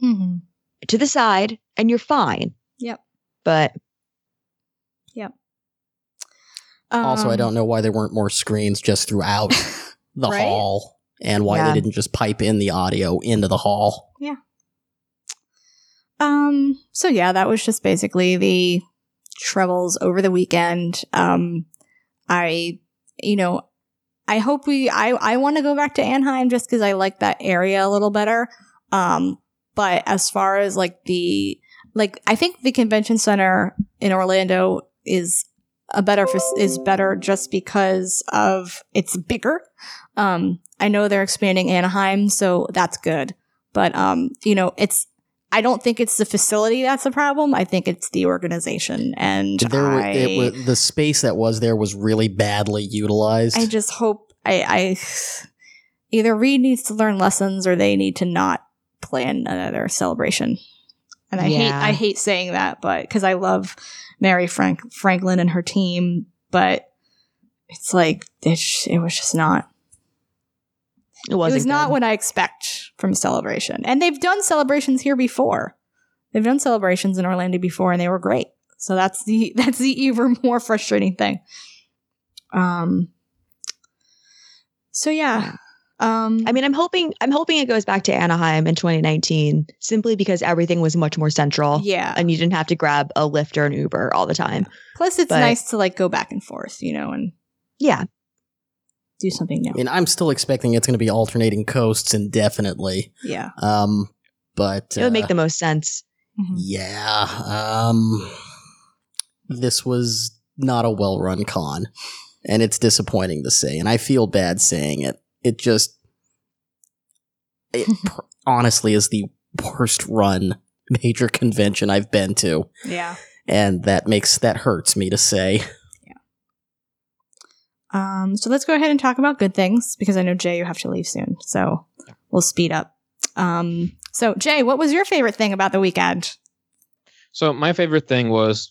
Mhm. to the side and you're fine. Yep. But Yep. also, I Um, don't know why there weren't more screens just throughout the Right? hall and why Yeah. they didn't just pipe in the audio into the hall. Yeah. Um. So yeah, that was just basically the troubles over the weekend. Um, I, you know, I hope we. I I want to go back to Anaheim just because I like that area a little better. Um, but as far as like the like, I think the convention center in Orlando is a better is better just because of it's bigger. Um, I know they're expanding Anaheim, so that's good. But um, you know, it's I don't think it's the facility that's the problem. I think it's the organization, and There were, I, it was, the space that was there was really badly utilized. I just hope I, I either Reed needs to learn lessons or they need to not plan another celebration. And I hate I hate saying that, but because I love Mary Frank Franklin and her team, but it's like it, sh- it was just not. It It was not good. what I expect from a celebration. And they've done celebrations here before. They've done celebrations in Orlando before and they were great. So that's the that's the even more frustrating thing. Um So yeah. Um I mean, I'm hoping I'm hoping it goes back to Anaheim in 2019 simply because everything was much more central yeah. and you didn't have to grab a Lyft or an Uber all the time. Plus it's but- nice to like go back and forth, you know, and Yeah. Do something new. I mean, I'm still expecting it's going to be alternating coasts indefinitely. Yeah. Um, but It would uh, make the most sense. Mhm. Yeah. Um, this was not a well run con, and it's disappointing to say, and I feel bad saying it. It just, it pr- honestly is the worst run major convention I've been to, Yeah. and that makes that hurts me to say. Um, so let's go ahead and talk about good things because I know Jay, you have to leave soon. So we'll speed up. Um, so Jay, what was your favorite thing about the weekend? So my favorite thing was,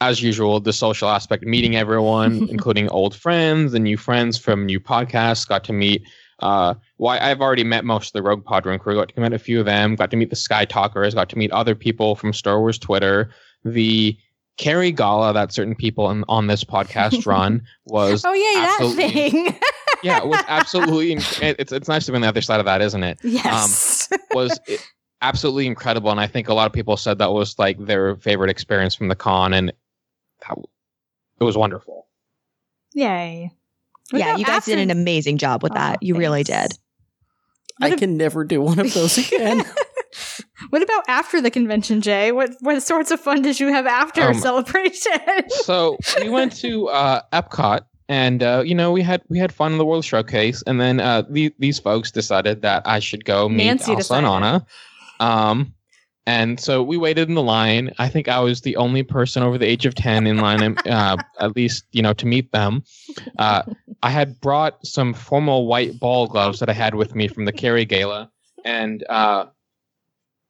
as usual, the social aspect, meeting everyone, including old friends and new friends from new podcasts. Got to meet. Uh, why I've already met most of the Rogue Podron crew. Got to meet a few of them. Got to meet the Skytalkers. Got to meet other people from Star Wars Twitter. The Carrie Gala that certain people on, on this podcast run was Oh yeah, that thing. yeah it was absolutely inc- it's it's nice to be on the other side of that isn't it um, yes. was i- absolutely incredible and i think a lot of people said that was like their favorite experience from the con and that, it was wonderful Yay. yeah, you guys did an amazing job with oh, that. Oh, you really did. I can never do one of those again. What about after the convention, Jay? What what sorts of fun did you have after Um, celebration? so we went to uh, Epcot, and uh, you know we had we had fun in the World Showcase, and then uh, the, these folks decided that I should go meet Nancy Elsa and. Anna. Um, and so we waited in the line. I think I was the only person over the age of ten in line, uh, at least you know to meet them. Uh, I had brought some formal white ball gloves that I had with me from the Carrie Gala, and uh,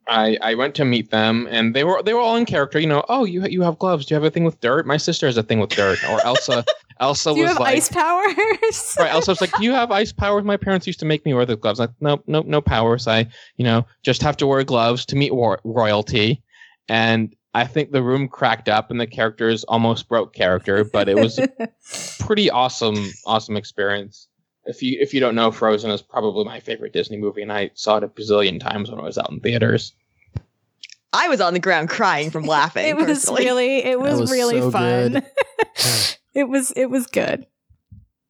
I I went to meet them, and they were they were all in character. You know, oh, you you have gloves. Do you have a thing with dirt? My sister has a thing with dirt. Or Elsa Elsa Do you was have like, ice powers? right. Elsa was like, do you have ice powers? My parents used to make me wear the gloves. Like, nope, nope, no powers. I you know just have to wear gloves to meet war- royalty, and. I think the room cracked up and the characters almost broke character, but it was a pretty awesome, awesome experience. If you if you don't know, Frozen is probably my favorite Disney movie, and I saw it a bazillion times when I was out in theaters. I was on the ground crying from laughing. it was personally. really it was, was really so fun. it was it was good.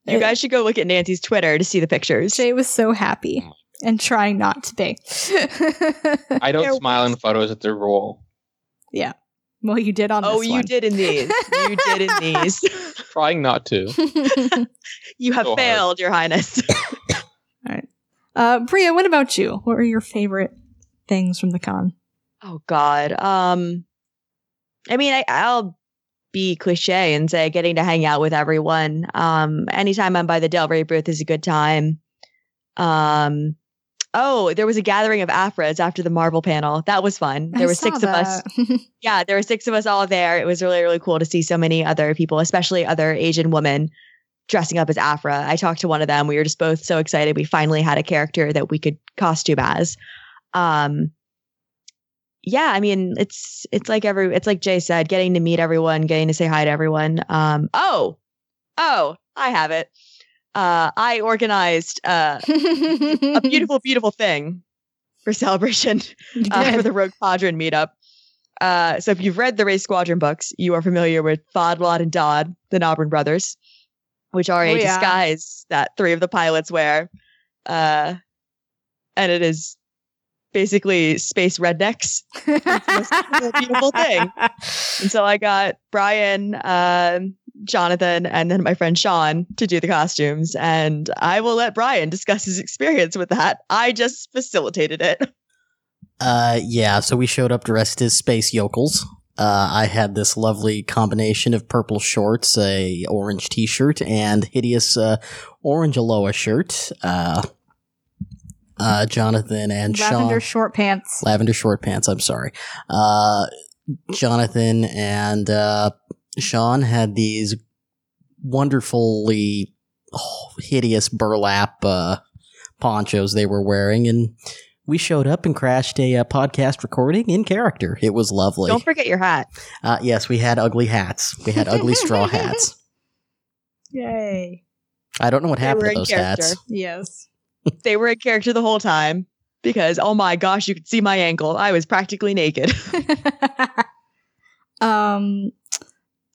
You guys should go look at Nancy's Twitter to see the pictures. Jay was so happy and trying not to be. I don't smile in photos at the rule. Well, you did on Oh, this you one. did in these. You did in these. Trying not to. You have So hard. failed, Your Highness. All right. Uh, Bria, what about you? What were your favorite things from the con? Oh God. Um, I mean, I, I'll be cliche and say getting to hang out with everyone. Um, anytime I'm by the Del Rey booth is a good time. Um, oh, there was a gathering of Aphras after the Marvel panel. That was fun. There I were six of us. Yeah, there were six of us all there. It was really, really cool to see so many other people, especially other Asian women dressing up as Aphra. I talked to one of them. We were just both so excited. We finally had a character that we could costume as. Um, yeah, I mean, it's it's like every it's like Jay said, getting to meet everyone, getting to say hi to everyone. Um, oh, oh, I have it. Uh, I organized uh, a beautiful, beautiful thing for celebration uh, for the Rogue Squadron meetup. Uh, so if you've read the Wraith Squadron books, you are familiar with Thod, Lod, and Dodd, the Nobrin brothers, which are Oh, a yeah. disguise that three of the pilots wear. Uh, and it is basically space rednecks. Most beautiful thing. And so I got Brian, um, Jonathan, and then my friend Sean to do the costumes. And I will let Brian discuss his experience with that. I just facilitated it. Uh, yeah, so we showed up dressed as space yokels. Uh, I had this lovely combination of purple shorts, a orange t-shirt, and hideous uh, orange Aloha shirt. Uh, uh, Jonathan and Lavender Sean, short pants. lavender short pants. I'm sorry. Uh, Jonathan and uh, Sean had these wonderfully oh, hideous burlap uh, ponchos they were wearing, and we showed up and crashed a uh, podcast recording in character. It was lovely. Don't forget your hat. Uh, yes, we had ugly hats. We had ugly straw hats. Yay. I don't know what They happened to those character. hats. Yes. They were in character the whole time because, oh my gosh, you could see my ankle. I was practically naked. um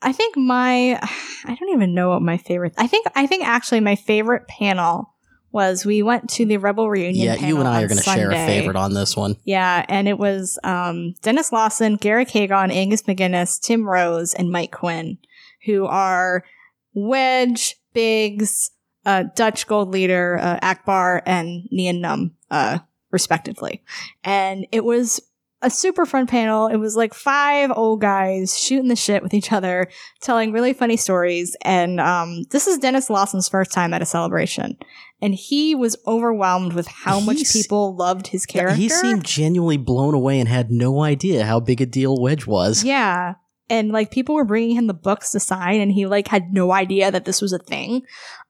I think my I don't even know what my favorite I think I think actually my favorite panel was we went to the Rebel reunion Yeah, you and I are going to share a favorite on this one. Yeah, and it was um, Denis Lawson, Garrick Hagon, Angus MacInnes, Tim Rose, and Mike Quinn, who are Wedge, Biggs, uh, Dutch Gold Leader, uh, Ackbar, and Nien Nunb, uh, respectively. And it was a super fun panel. It was like five old guys shooting the shit with each other, telling really funny stories. And um, this is Denis Lawson's first time at a celebration. And he was overwhelmed with how much He's- people loved his character. He seemed genuinely blown away and had no idea how big a deal Wedge was. Yeah. And like people were bringing him the books to sign and he like had no idea that this was a thing.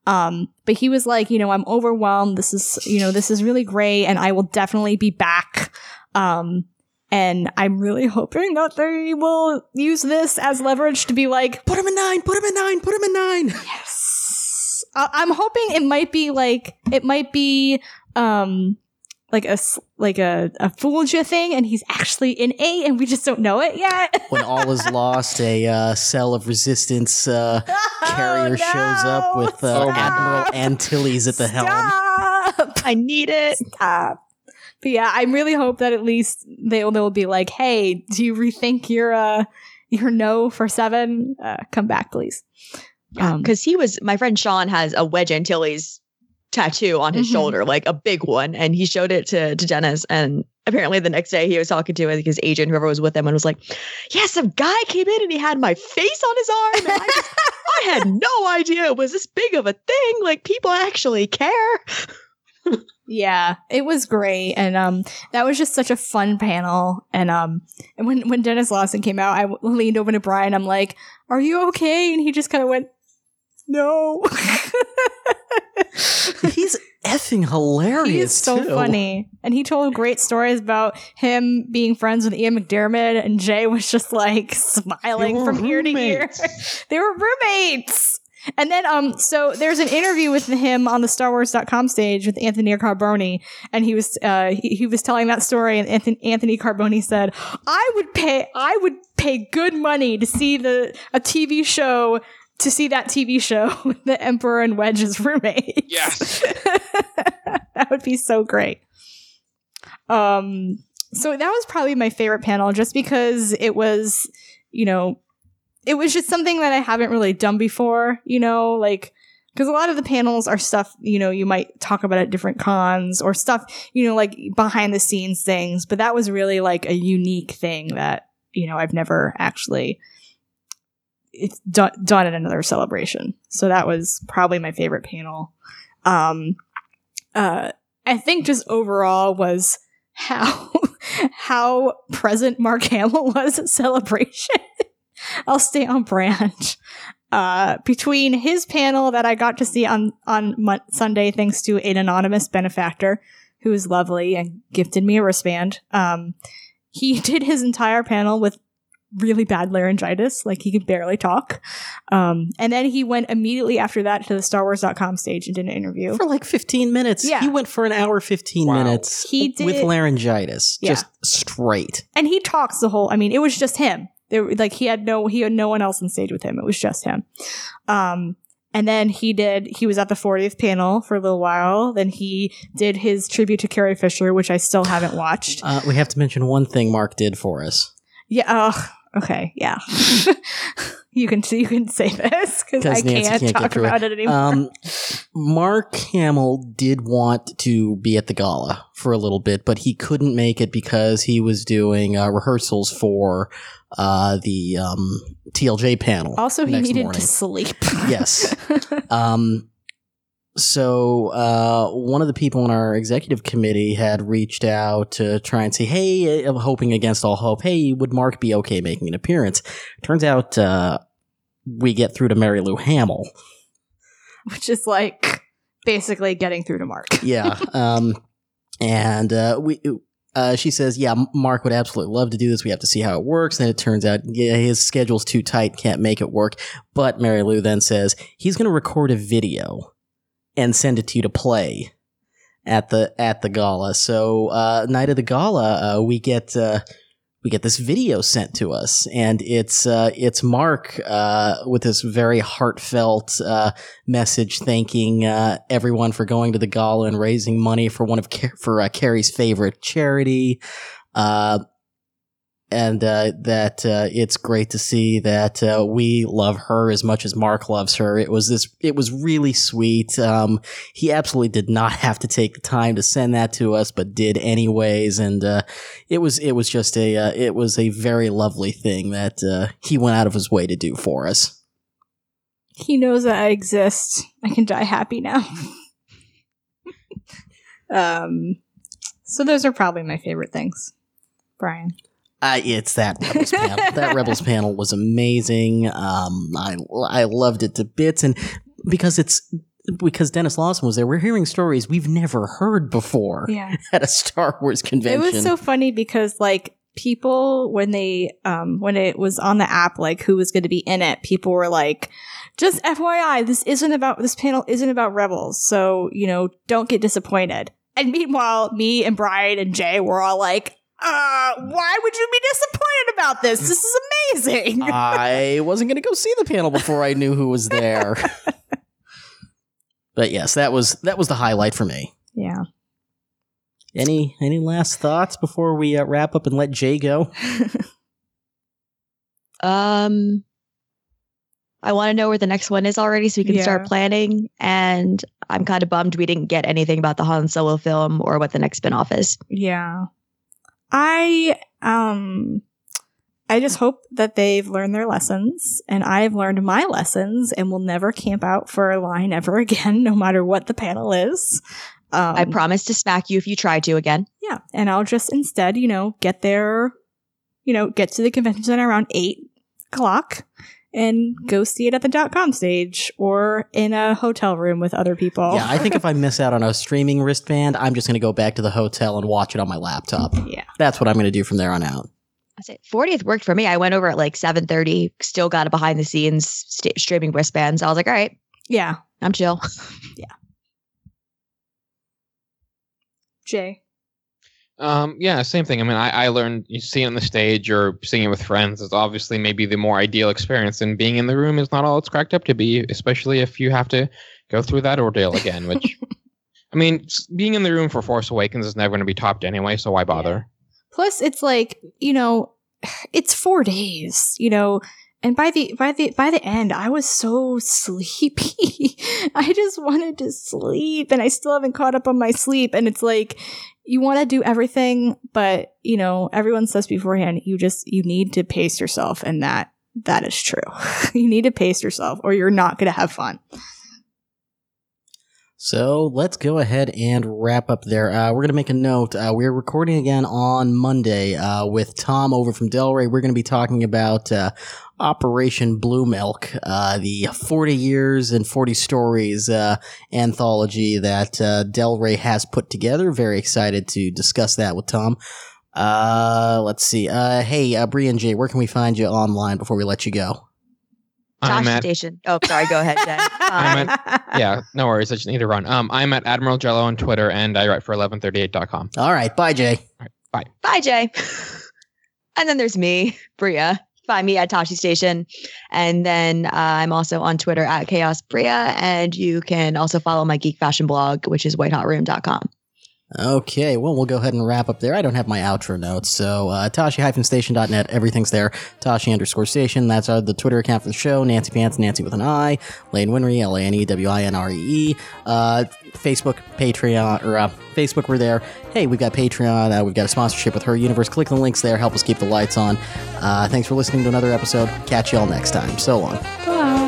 Um, but he was like, you know, I'm overwhelmed. This is, you know, this is really great and I will definitely be back. Um, and I'm really hoping that they will use this as leverage to be like, Put him in nine, put him in nine, put him in nine. yes. I- I'm hoping it might be like, it might be, um, like a, s- like a, a Fulja thing and he's actually in A, and we just don't know it yet. When all is lost, a uh, cell of resistance uh, carrier Oh, shows up with uh, Oh Admiral Antilles at the helm. I need it. Stop. But yeah, I really hope that at least they'll they'll be like, "Hey, do you rethink your uh your no for seven? Uh, come back, please." Um, Because he was, my friend Sean has a Wedge Antilles tattoo on his Mhm. shoulder, like a big one. And he showed it to, to Dennis. And apparently the next day he was talking to his agent, whoever was with him, and was like, Yeah, some guy came in and he had my face on his arm. And I, just, I had no idea it was this big of a thing. Like, people actually care. Yeah, it was great, and um, that was just such a fun panel. And um, and when when Denis Lawson came out, I w- leaned over to Brian. I'm like, "Are you okay?" And he just kind of went, "No." He's effing hilarious. he is so too. funny, and he told great stories about him being friends with Ian McDiarmid, and Jay was just like smiling were from ear to ear. roommates. they were roommates. And then, um, so there's an interview with him on the StarWars.com stage with Anthony Carboni, and he was, uh, he, he was telling that story, and Anthony, Anthony Carboni said, "I would pay, I would pay good money to see the a TV show." To see that TV show, The Emperor and Wedge's roommates. Yes. that would be so great. Um, so that was probably my favorite panel, just because it was, you know, it was just something that I haven't really done before, you know, like because a lot of the panels are stuff, you know, you might talk about at different cons or stuff, you know, like behind the scenes things, but that was really like a unique thing that, you know, I've never actually it's done done at another celebration. So that was probably my favorite panel. Um uh I think just overall was how how present Mark Hamill was at celebration. I'll stay on brand. Uh, between his panel that I got to see on on Mon- Sunday, thanks to an anonymous benefactor who was lovely and gifted me a wristband, um, he did his entire panel with really bad laryngitis, like he could barely talk. Um, and then he went immediately after that to the StarWars.com stage and did an interview. For like 15 minutes. Yeah. He went for an hour, 15 Wow. minutes He did- with laryngitis. Yeah. Just straight. and he talks the whole i mean it was just him there like he had no he had no one else on stage with him. It was just him. Um and then he did he was at the 40th panel for a little while. Then he did his tribute to carrie fisher which i still haven't watched. Uh, we have to mention one thing Mark did for us. yeah uh, okay yeah. You can you can say this because I can't, can't talk through it. about it anymore. Um, Mark Hamill did want to be at the gala for a little bit, but he couldn't make it because he was doing uh, rehearsals for uh, the um, TLJ panel. also he needed morning. to sleep Yes. Um, so uh, one of the people on our executive committee had reached out to try and say, "Hey, I'm hoping against all hope. Hey, would Mark be okay making an appearance?" Turns out uh, we get through to Mary Lou Hamill. which is like basically getting through to mark Yeah. Um, and uh, we. Uh, she says, "Yeah, Mark would absolutely love to do this. We have to see how it works." And it turns out, yeah, his schedule's too tight, can't make it work. But Mary Lou then says he's going to record a video and send it to you to play at the at the gala. So, uh, night of the gala, uh, we get uh, we get this video sent to us, and it's uh, it's Mark uh, with this very heartfelt uh, message thanking uh, everyone for going to the gala and raising money for one of Car- for uh, Carrie's favorite charity. And uh, that uh, it's great to see that uh, we love her as much as Mark loves her. It was this. It was really sweet. Um, he absolutely did not have to take the time to send that to us, but did anyways. And uh, it was it was just a uh, it was a very lovely thing that uh, he went out of his way to do for us. he knows that i exist i can die happy now um so those are probably my favorite things brian Uh, it's that Rebels panel. That Rebels panel was amazing. Um, I I loved it to bits, and because it's because Denis Lawson was there, we're hearing stories we've never heard before yeah at a Star Wars convention. It was so funny because like people when they um when it was on the app like who was going to be in it, people were like just FYI, this isn't about this panel isn't about rebels. So, you know, don't get disappointed. And meanwhile, me and Brian and Jay were all like, uh, why would you be disappointed about this? This is amazing. I wasn't going to go see the panel before I knew who was there. but yes, that was that was the highlight for me. yeah. Any any last thoughts before we uh, wrap up and let Jay go? Um, I want to know where the next one is already, so we can Yeah. start planning. And I'm kind of bummed we didn't get anything about the Han Solo film or what the next spinoff is. Yeah. I um I just hope that they've learned their lessons and I've learned my lessons and will never camp out for a line ever again, no matter what the panel is. Um, I promise to smack you if you try to again. yeah. And I'll just instead, you know, get there, you know, get to the convention center around eight o'clock and go see it at the dot com stage or in a hotel room with other people. Yeah, I think if I miss out on a streaming wristband, I'm just going to go back to the hotel and watch it on my laptop. yeah. That's what I'm going to do from there on out. I say 40th worked for me. I went over at like 7:30, still got a behind the scenes st- streaming wristbands. I was like, all right, Yeah. I'm chill. Yeah. Jay. Um, yeah, same thing. I mean, I, I learned you see it on the stage or seeing it with friends is obviously maybe the more ideal experience, and being in the room is not all it's cracked up to be, especially if you have to go through that ordeal again. Which, I mean, being in the room for Force Awakens is never going to be topped anyway, so why bother? Plus, it's like you know, it's four days, you know, and by the by the by the end, I was so sleepy. I just wanted to sleep, and I still haven't caught up on my sleep. And it's like you want to do everything, but you know, everyone says beforehand, you just you need to pace yourself, and that that is true. you need to pace yourself, or you're not going to have fun. So let's go ahead and wrap up there. Uh, we're going to make a note. Uh, we're recording again on Monday uh, with Tom over from Del Rey. We're going to be talking about uh, Operation Blue Milk, uh, the 40 years and 40 stories uh, anthology that uh, Del Rey has put together. Very excited to discuss that with Tom. Uh, let's see. Uh, hey, uh, Bree and Jay, where can we find you online before we let you go? I'm Josh at Station. Oh, sorry. Go ahead, Jen. I'm Fine. yeah, no worries. I just need to run. Um, I'm at Admiral Jello on Twitter, and I write for 1138.com. All right. Bye, Jay. Bye. Bye, Jay. and then there's me, Bria. Find me at Toshi Station. And then uh, I'm also on Twitter at Chaos Bria. And you can also follow my geek fashion blog, which is whitehotroom.com. Okay, well, we'll go ahead and wrap up there. I don't have my outro notes, so uh, Toshi-station.net, everything's there. Toshi underscore station, that's uh, the Twitter account for the show. Nancy Pants, Nancy with an I. Lane Winry, L-A-N-E-W-I-N-R-E-E. Uh, Facebook, Patreon, or uh, Facebook, we're there. Hey, we've got Patreon, uh, we've got a sponsorship with Her Universe. Click the links there, help us keep the lights on. Uh, thanks for listening to another episode. Catch you all next time. So long. Bye.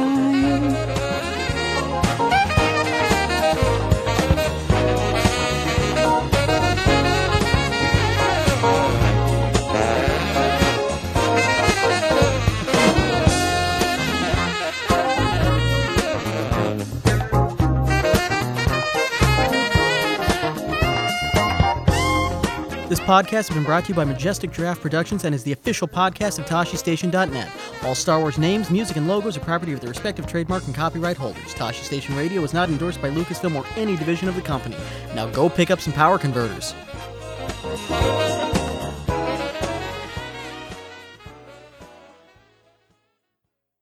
This podcast has been brought to you by Majestic Giraffe Productions and is the official podcast of ToshiStation.net. All Star Wars names, music, and logos are property of their respective trademark and copyright holders. Toshi Station Radio is not endorsed by Lucasfilm or any division of the company. Now go pick up some power converters.